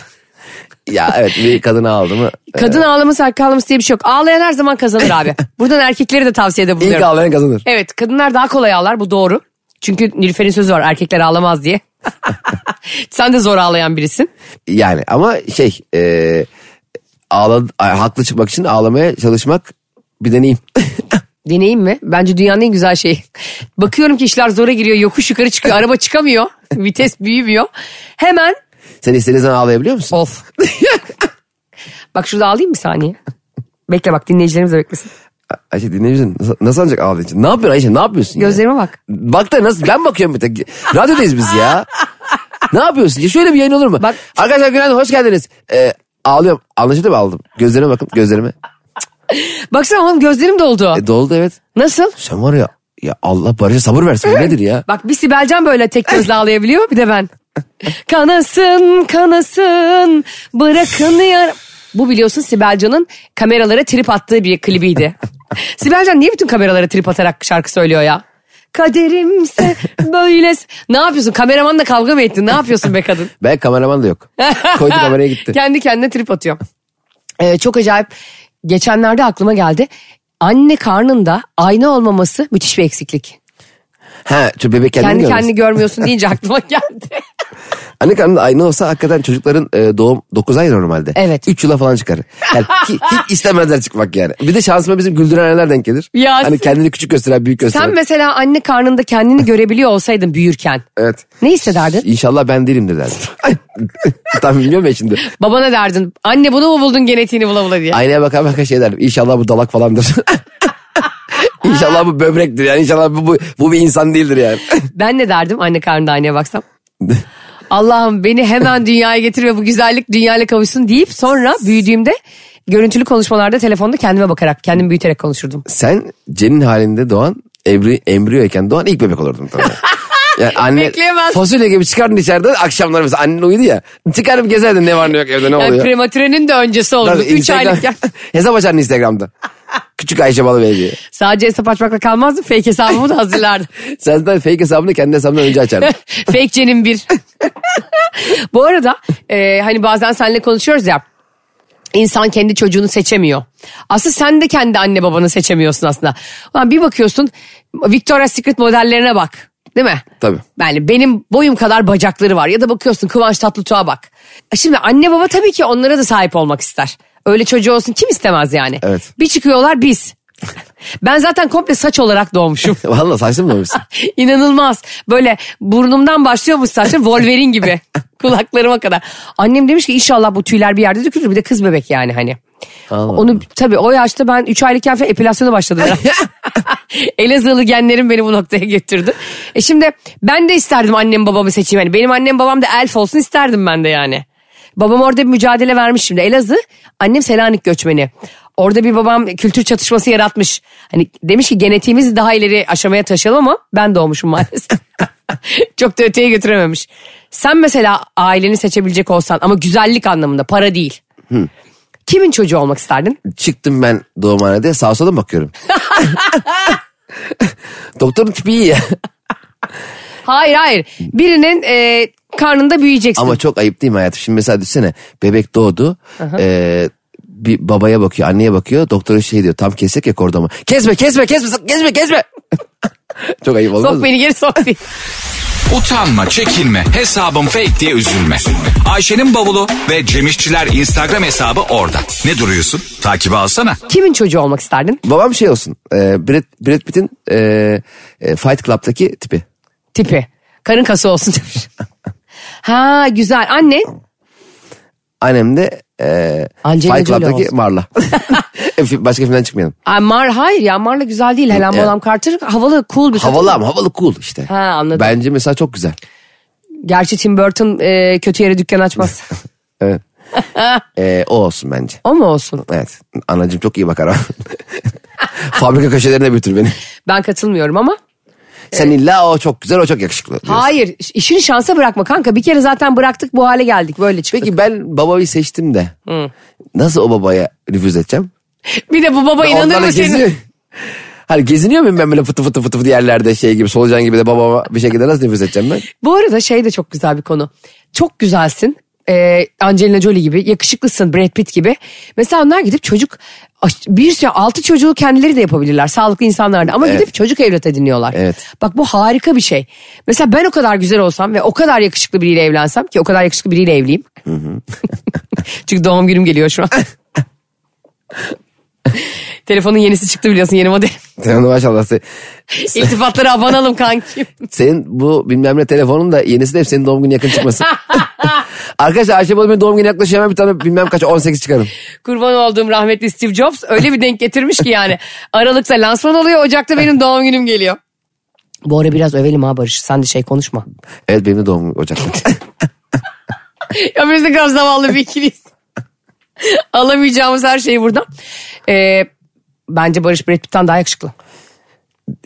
Ya evet bir kadını aldı mı? Kadın ağlaması erkek ağlaması diye bir şey yok. Ağlayan her zaman kazanır abi. Buradan erkekleri de tavsiyede İlk bulunuyorum. ağlayan kazanır. Evet kadınlar daha kolay ağlar bu doğru. Çünkü Nilüfer'in sözü var erkekler ağlamaz diye. Sen de zor ağlayan birisin. Yani ama şey e, ağla, haklı çıkmak için ağlamaya çalışmak bir deneyim. Deneyim mi? Bence dünyanın en güzel şeyi. Bakıyorum ki işler zora giriyor. Yokuş yukarı çıkıyor. Araba çıkamıyor. Vites büyümüyor. Hemen Sen istediğin zaman ağlayabiliyor musun? of. bak şurada alayım bir saniye. Bekle bak dinleyicilerimiz de beklesin. Ayşe dinleyicisin. Nasıl, nasıl ancak ağlayacaksın? Ne yapıyorsun Ayşe? Ne yapıyorsun ya? Gözlerime bak. Bak da nasıl? Ben bakıyorum bir tek. Radyodayız biz ya. ne yapıyorsun? Ya şöyle bir yayın olur mu? Bak- Arkadaşlar günaydın hoş geldiniz. Ee, ağlıyorum. Anlaşıldı mı aldım? Gözlerime bakın gözlerime. Baksana oğlum gözlerim doldu. E, doldu evet. Nasıl? Sen var ya. Ya Allah Barış'a sabır versin. Bu nedir ya? Bak bir Sibelcan böyle tek gözle ağlayabiliyor bir de ben. Kanasın kanasın bırakın yar. Bu biliyorsun Sibelcan'ın kameralara trip attığı bir klibiydi. Sibelcan niye bütün kameralara trip atarak şarkı söylüyor ya? Kaderimse böyle. Ne yapıyorsun? Kameramanla kavga mı ettin? Ne yapıyorsun be kadın? Ben kameraman da yok. Koydu kameraya gitti. Kendi kendine trip atıyor. Ee, çok acayip. Geçenlerde aklıma geldi. Anne karnında ayna olmaması müthiş bir eksiklik. Ha bebek kendini Kendi görmez. kendini görmüyorsun deyince aklıma geldi. Anne karnında aynı olsa hakikaten çocukların e, doğum 9 ay normalde. Evet. 3 yıla falan çıkar. Yani hi- hiç istemezler çıkmak yani. Bir de şansıma bizim güldüren anneler denk gelir. Ya hani sen- kendini küçük gösteren büyük gösteren. Sen mesela anne karnında kendini görebiliyor olsaydın büyürken Evet. ne hissederdin? İnşallah ben değilimdir derdim. Ay, Tam bilmiyorum ya şimdi. Babana derdin anne bunu mu buldun genetiğini bula bula diye. Aynaya baka baka şey derdim. İnşallah bu dalak falandır. İnşallah bu böbrektir yani. İnşallah bu, bu, bu bir insan değildir yani. Ben ne derdim anne karnında aynaya baksam? Allah'ım beni hemen dünyaya getir ve bu güzellik dünyayla kavuşsun deyip sonra büyüdüğümde görüntülü konuşmalarda telefonda kendime bakarak kendimi büyüterek konuşurdum. Sen cenin halinde doğan emri, embriyoyken doğan ilk bebek olurdun tabii. Yani anne Bekleyemez. fasulye gibi çıkardın içeriden akşamları mesela annen uyudu ya. Çıkarıp gezerdin ne var ne yok evde ne Yani oluyor. prematürenin de öncesi olurdu. Tabii 3 Instagram- aylıkken. Hesap açardın Instagram'da. Küçük Ayşe Balıbey diye. Sadece hesap açmakla kalmazdı. Fake hesabımı da hazırlardım. Sen zaten fake hesabını kendi hesabından önce açardın. Fake Cen'in bir. Bu arada e, hani bazen seninle konuşuyoruz ya. İnsan kendi çocuğunu seçemiyor. Aslında sen de kendi anne babanı seçemiyorsun aslında. Ulan bir bakıyorsun Victoria's Secret modellerine bak. Değil mi? Tabii. Yani benim boyum kadar bacakları var. Ya da bakıyorsun Kıvanç Tatlıtuğ'a bak. Şimdi anne baba tabii ki onlara da sahip olmak ister. Öyle çocuğu olsun kim istemez yani. Evet. Bir çıkıyorlar biz. Ben zaten komple saç olarak doğmuşum. Valla saçlı mı olmuşsun? İnanılmaz. Böyle burnumdan başlıyormuş saçım Wolverine gibi. Kulaklarıma kadar. Annem demiş ki inşallah bu tüyler bir yerde dökülür. Bir de kız bebek yani hani. Allah Onu tabii o yaşta ben 3 aylıkken falan epilasyona başladım. Elazığlı genlerim beni bu noktaya götürdü. E şimdi ben de isterdim annem babamı seçeyim. Yani benim annem babam da elf olsun isterdim ben de yani. Babam orada bir mücadele vermiş şimdi. Elazığ annem Selanik göçmeni. Orada bir babam kültür çatışması yaratmış. Hani demiş ki genetiğimizi daha ileri aşamaya taşıyalım ama ben doğmuşum maalesef. Çok da öteye götürememiş. Sen mesela aileni seçebilecek olsan ama güzellik anlamında para değil. Kimin çocuğu olmak isterdin? Çıktım ben doğumhanede sağa sola bakıyorum? Doktorun tipi iyi ya. Hayır hayır. Birinin e, karnında büyüyeceksin. Ama çok ayıp değil mi hayatım? Şimdi mesela düşünsene bebek doğdu. Ee, bir babaya bakıyor anneye bakıyor. Doktora şey diyor tam kesecek ya kordonu. Kesme kesme kesme kesme kesme. çok ayıp olmaz sok mı? beni geri sok diye. Utanma, çekinme, hesabım fake diye üzülme. Ayşe'nin bavulu ve Cemişçiler Instagram hesabı orada. Ne duruyorsun? Takibi alsana. Kimin çocuğu olmak isterdin? Babam şey olsun. E, Brad, Brad Pitt'in e, e, Fight Club'daki tipi. Tipi. Karın kası olsun demiş. ha güzel. Anne Annem de e, Angelina Fight Jolie Club'daki olsun. Marla. Başka filmden çıkmayalım. Ay, Mar hayır ya Marla güzel değil. Helen. Bonham Carter havalı cool bir kadın. Havalı ama havalı cool işte. Ha, anladım. Bence mesela çok güzel. Gerçi Tim Burton e, kötü yere dükkan açmaz. Evet. e, o olsun bence. o mu olsun? Evet. Anacığım çok iyi bakar. Fabrika köşelerine götür beni. Ben katılmıyorum ama. Sen illa o çok güzel o çok yakışıklı. diyorsun. Hayır işini şansa bırakma kanka. Bir kere zaten bıraktık bu hale geldik böyle çıktık. Peki ben babayı seçtim de. Nasıl o babaya nüfuz edeceğim? Bir de bu baba inanır Onlarla mı senin? Hani geziniyor muyum ben böyle fıtı fıtı fıtı fıtı yerlerde şey gibi solucan gibi de babama bir şekilde nasıl nüfuz edeceğim ben? Bu arada şey de çok güzel bir konu. Çok güzelsin. Ee, Angelina Jolie gibi yakışıklısın Brad Pitt gibi. Mesela onlar gidip çocuk bir sürü altı çocuğu kendileri de yapabilirler sağlıklı insanlar da ama Evet. gidip çocuk evlat ediniyorlar. Evet. Bak bu harika bir şey. Mesela ben o kadar güzel olsam ve o kadar yakışıklı biriyle evlensem ki o kadar yakışıklı biriyle evliyim. Çünkü doğum günüm geliyor şu an. Telefonun yenisi çıktı biliyorsun yeni model. De maşallah. Sen, İltifatlara abanalım kankim. senin bu bilmem ne telefonun da yenisi de hep senin doğum günü yakın çıkması. Arkadaşlar Ayşe Balıbey'in doğum günü yaklaşıyor hemen bir tane bilmem kaç 18 çıkarım. Kurban olduğum rahmetli Steve Jobs öyle bir denk getirmiş ki yani. Aralıkta lansman oluyor Ocak'ta benim doğum günüm geliyor. Bu ara biraz övelim ha Barış sen de şey konuşma. Evet benim de doğum günü Ocak'ta. ya biz de zavallı bir ikiliyiz. Alamayacağımız her şey buradan. Ee, bence Barış Brad Pitt'ten daha yakışıklı.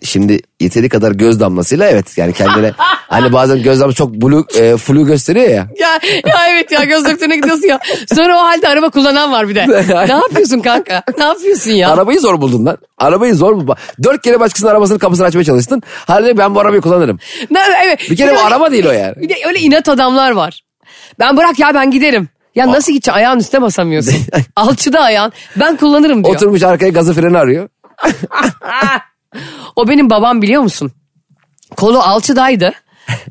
Şimdi yeteri kadar göz damlasıyla evet yani kendine hani bazen göz damlası çok blue, e, flu gösteriyor ya. Ya, ya evet ya göz doktoruna gidiyorsun ya. Sonra o halde araba kullanan var bir de. ne yapıyorsun kanka? Ne yapıyorsun ya? Arabayı zor buldun lan. Arabayı zor buldun. Dört kere başkasının arabasının kapısını açmaya çalıştın. Halde ben bu arabayı kullanırım. Ne, evet. Bir kere bu de- araba değil o yani. Bir de öyle inat adamlar var. Ben bırak ya ben giderim. Ya nasıl gideceksin ayağın üstüne basamıyorsun. Alçıda ayağın ben kullanırım diyor. Oturmuş arkaya gazı freni arıyor. O benim babam biliyor musun? Kolu alçıdaydı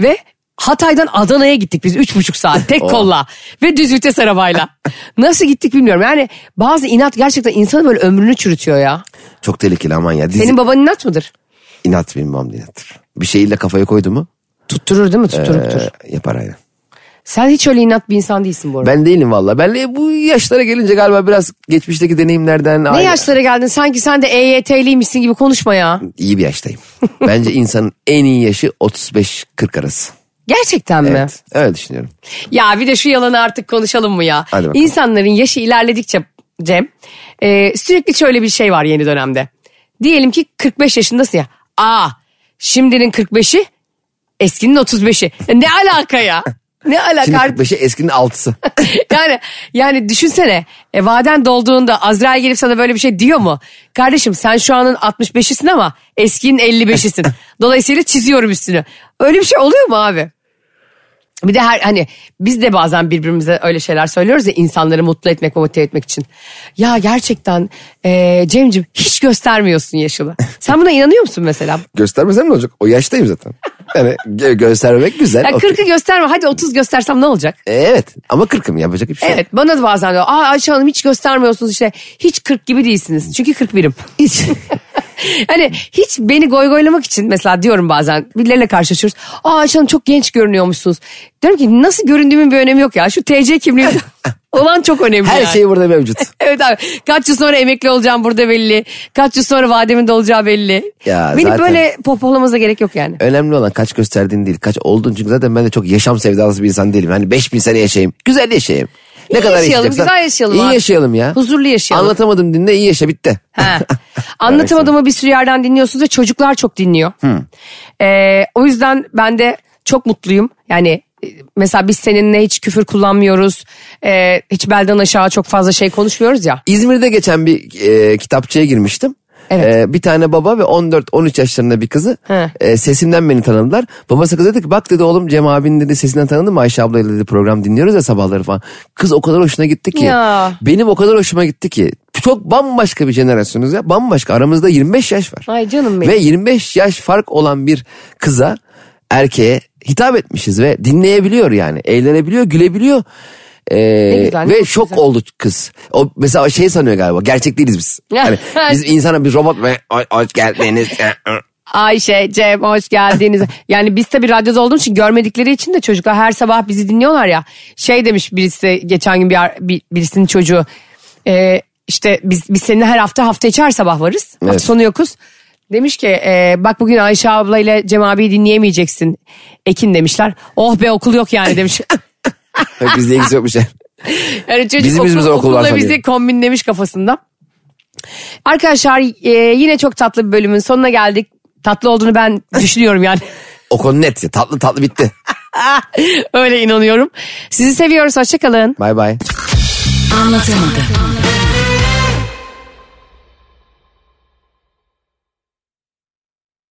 ve Hatay'dan Adana'ya gittik biz üç buçuk saat tek kolla ve düz vites arabayla. Nasıl gittik bilmiyorum yani bazı inat gerçekten insanı böyle ömrünü çürütüyor ya. Çok tehlikeli aman ya. Dizi, Senin baban inat mıdır? inat benim babam da inattır. Bir şeyiyle kafaya koydu mu Tutturur değil mi? Tutturur e, tutturur. yapar aynen. Sen hiç öyle inat bir insan değilsin bu arada. Ben değilim valla. Ben bu yaşlara gelince galiba biraz geçmişteki deneyimlerden ne aile- yaşlara geldin sanki sen de EYT'liymişsin gibi konuşma ya. iyi bir yaştayım. Bence insanın en iyi yaşı 35-40 arası. Gerçekten mi? Evet, öyle düşünüyorum. Ya bir de şu yalanı artık konuşalım mı ya? Hadi bakalım. İnsanların yaşı ilerledikçe Cem e, sürekli şöyle bir şey var yeni dönemde. Diyelim ki 45 yaşındasın ya. Aa şimdinin 45'i eskinin 35'i. E, Ne alaka ya? Ne alaka? Şimdi 45'i eskinin 6'sı. yani yani düşünsene e, vaden dolduğunda Azrail gelip sana böyle bir şey diyor mu? Kardeşim sen şu anın 65'isin ama eskinin 55'isin. Dolayısıyla çiziyorum üstünü. Öyle bir şey oluyor mu abi? Bir de her hani biz de bazen birbirimize öyle şeyler söylüyoruz ya insanları mutlu etmek ve motive etmek için. Ya gerçekten e, Cem'cim hiç göstermiyorsun yaşını. Sen buna inanıyor musun mesela? Göstermesem ne olacak? O yaştayım zaten. Yani gö- göstermek güzel. Ya okey. 40'ı gösterme hadi 30 göstersem ne olacak? E, evet ama 40'ım yapacak bir şey. Evet bana da bazen diyor. Aa Ayşe Hanım hiç göstermiyorsunuz işte. Hiç 40 gibi değilsiniz. Çünkü 41'im. Hiç. hani hiç beni goygoylamak için mesela diyorum bazen birileriyle karşılaşıyoruz. Aa Ayşe Hanım çok genç görünüyormuşsunuz. Diyorum ki nasıl göründüğümün bir önemi yok ya. Şu TC kimliği olan çok önemli Her yani. şey burada mevcut. Evet abi kaç yıl sonra emekli olacağım burada belli. Kaç yıl sonra vademin de olacağı belli. Ya Beni zaten- böyle pohpohlamamıza gerek yok yani. Önemli olan kaç gösterdiğin değil kaç oldun. Çünkü zaten ben de çok yaşam sevdalısı bir insan değilim. Hani 5000 sene yaşayayım. Güzel yaşayayım. Ne İyi kadar yaşayalım, güzel yaşayalım İyi abi. yaşayalım ya. Huzurlu yaşayalım. Anlatamadım dinle iyi yaşa bitti. Ha. Anlatamadığımı bir sürü yerden dinliyorsunuz ve çocuklar çok dinliyor. Ee, o yüzden ben de çok mutluyum. Yani mesela biz seninle hiç küfür kullanmıyoruz. Ee, hiç belden aşağı çok fazla şey konuşmuyoruz ya. İzmir'de geçen bir e, kitapçıya girmiştim. Evet. E, bir tane baba ve 14-13 yaşlarında bir kızı He. e, sesimden beni tanıdılar. Babası kız dedi ki bak dedi oğlum Cem abinin dedi sesinden tanıdım mı Ayşe ablayla dedi program dinliyoruz ya sabahları falan. Kız o kadar hoşuna gitti ki. Ya. Benim o kadar hoşuma gitti ki. Çok bambaşka bir jenerasyonuz ya bambaşka aramızda 25 yaş var. Ay canım benim. Ve 25 yaş fark olan bir kıza erkeğe hitap etmişiz ve dinleyebiliyor yani. Eğlenebiliyor, gülebiliyor. Ee, güzel, ve çok şok güzel. oldu kız. O mesela şey sanıyor galiba. Gerçek değiliz biz. Hani biz insana bir robot ve "Hoş- geldiniz. Ayşe, Cem hoş geldiniz. Yani biz tabii radyoda olduğumuz için görmedikleri için de çocuklar her sabah bizi dinliyorlar ya. Şey demiş birisi geçen gün bir, bir- birisinin çocuğu. E, işte biz, biz seninle her hafta hafta içi her sabah varız. Hafta Evet. sonu yokuz. Demiş ki e, bak bugün Ayşe ablayla Cem abiyi dinleyemeyeceksin. Ekin demişler. Oh be okul yok yani demiş. Bizde ilgisi yokmuş yani. Yani çocuk Bizim okul, okul var okulla bizi kombinlemiş kafasında. Arkadaşlar e, yine çok tatlı bir bölümün sonuna geldik. Tatlı olduğunu ben düşünüyorum yani. O konu net. ya. Tatlı tatlı bitti. Öyle inanıyorum. Sizi seviyoruz. Hoşçakalın. Bay bay. Anlatamadım.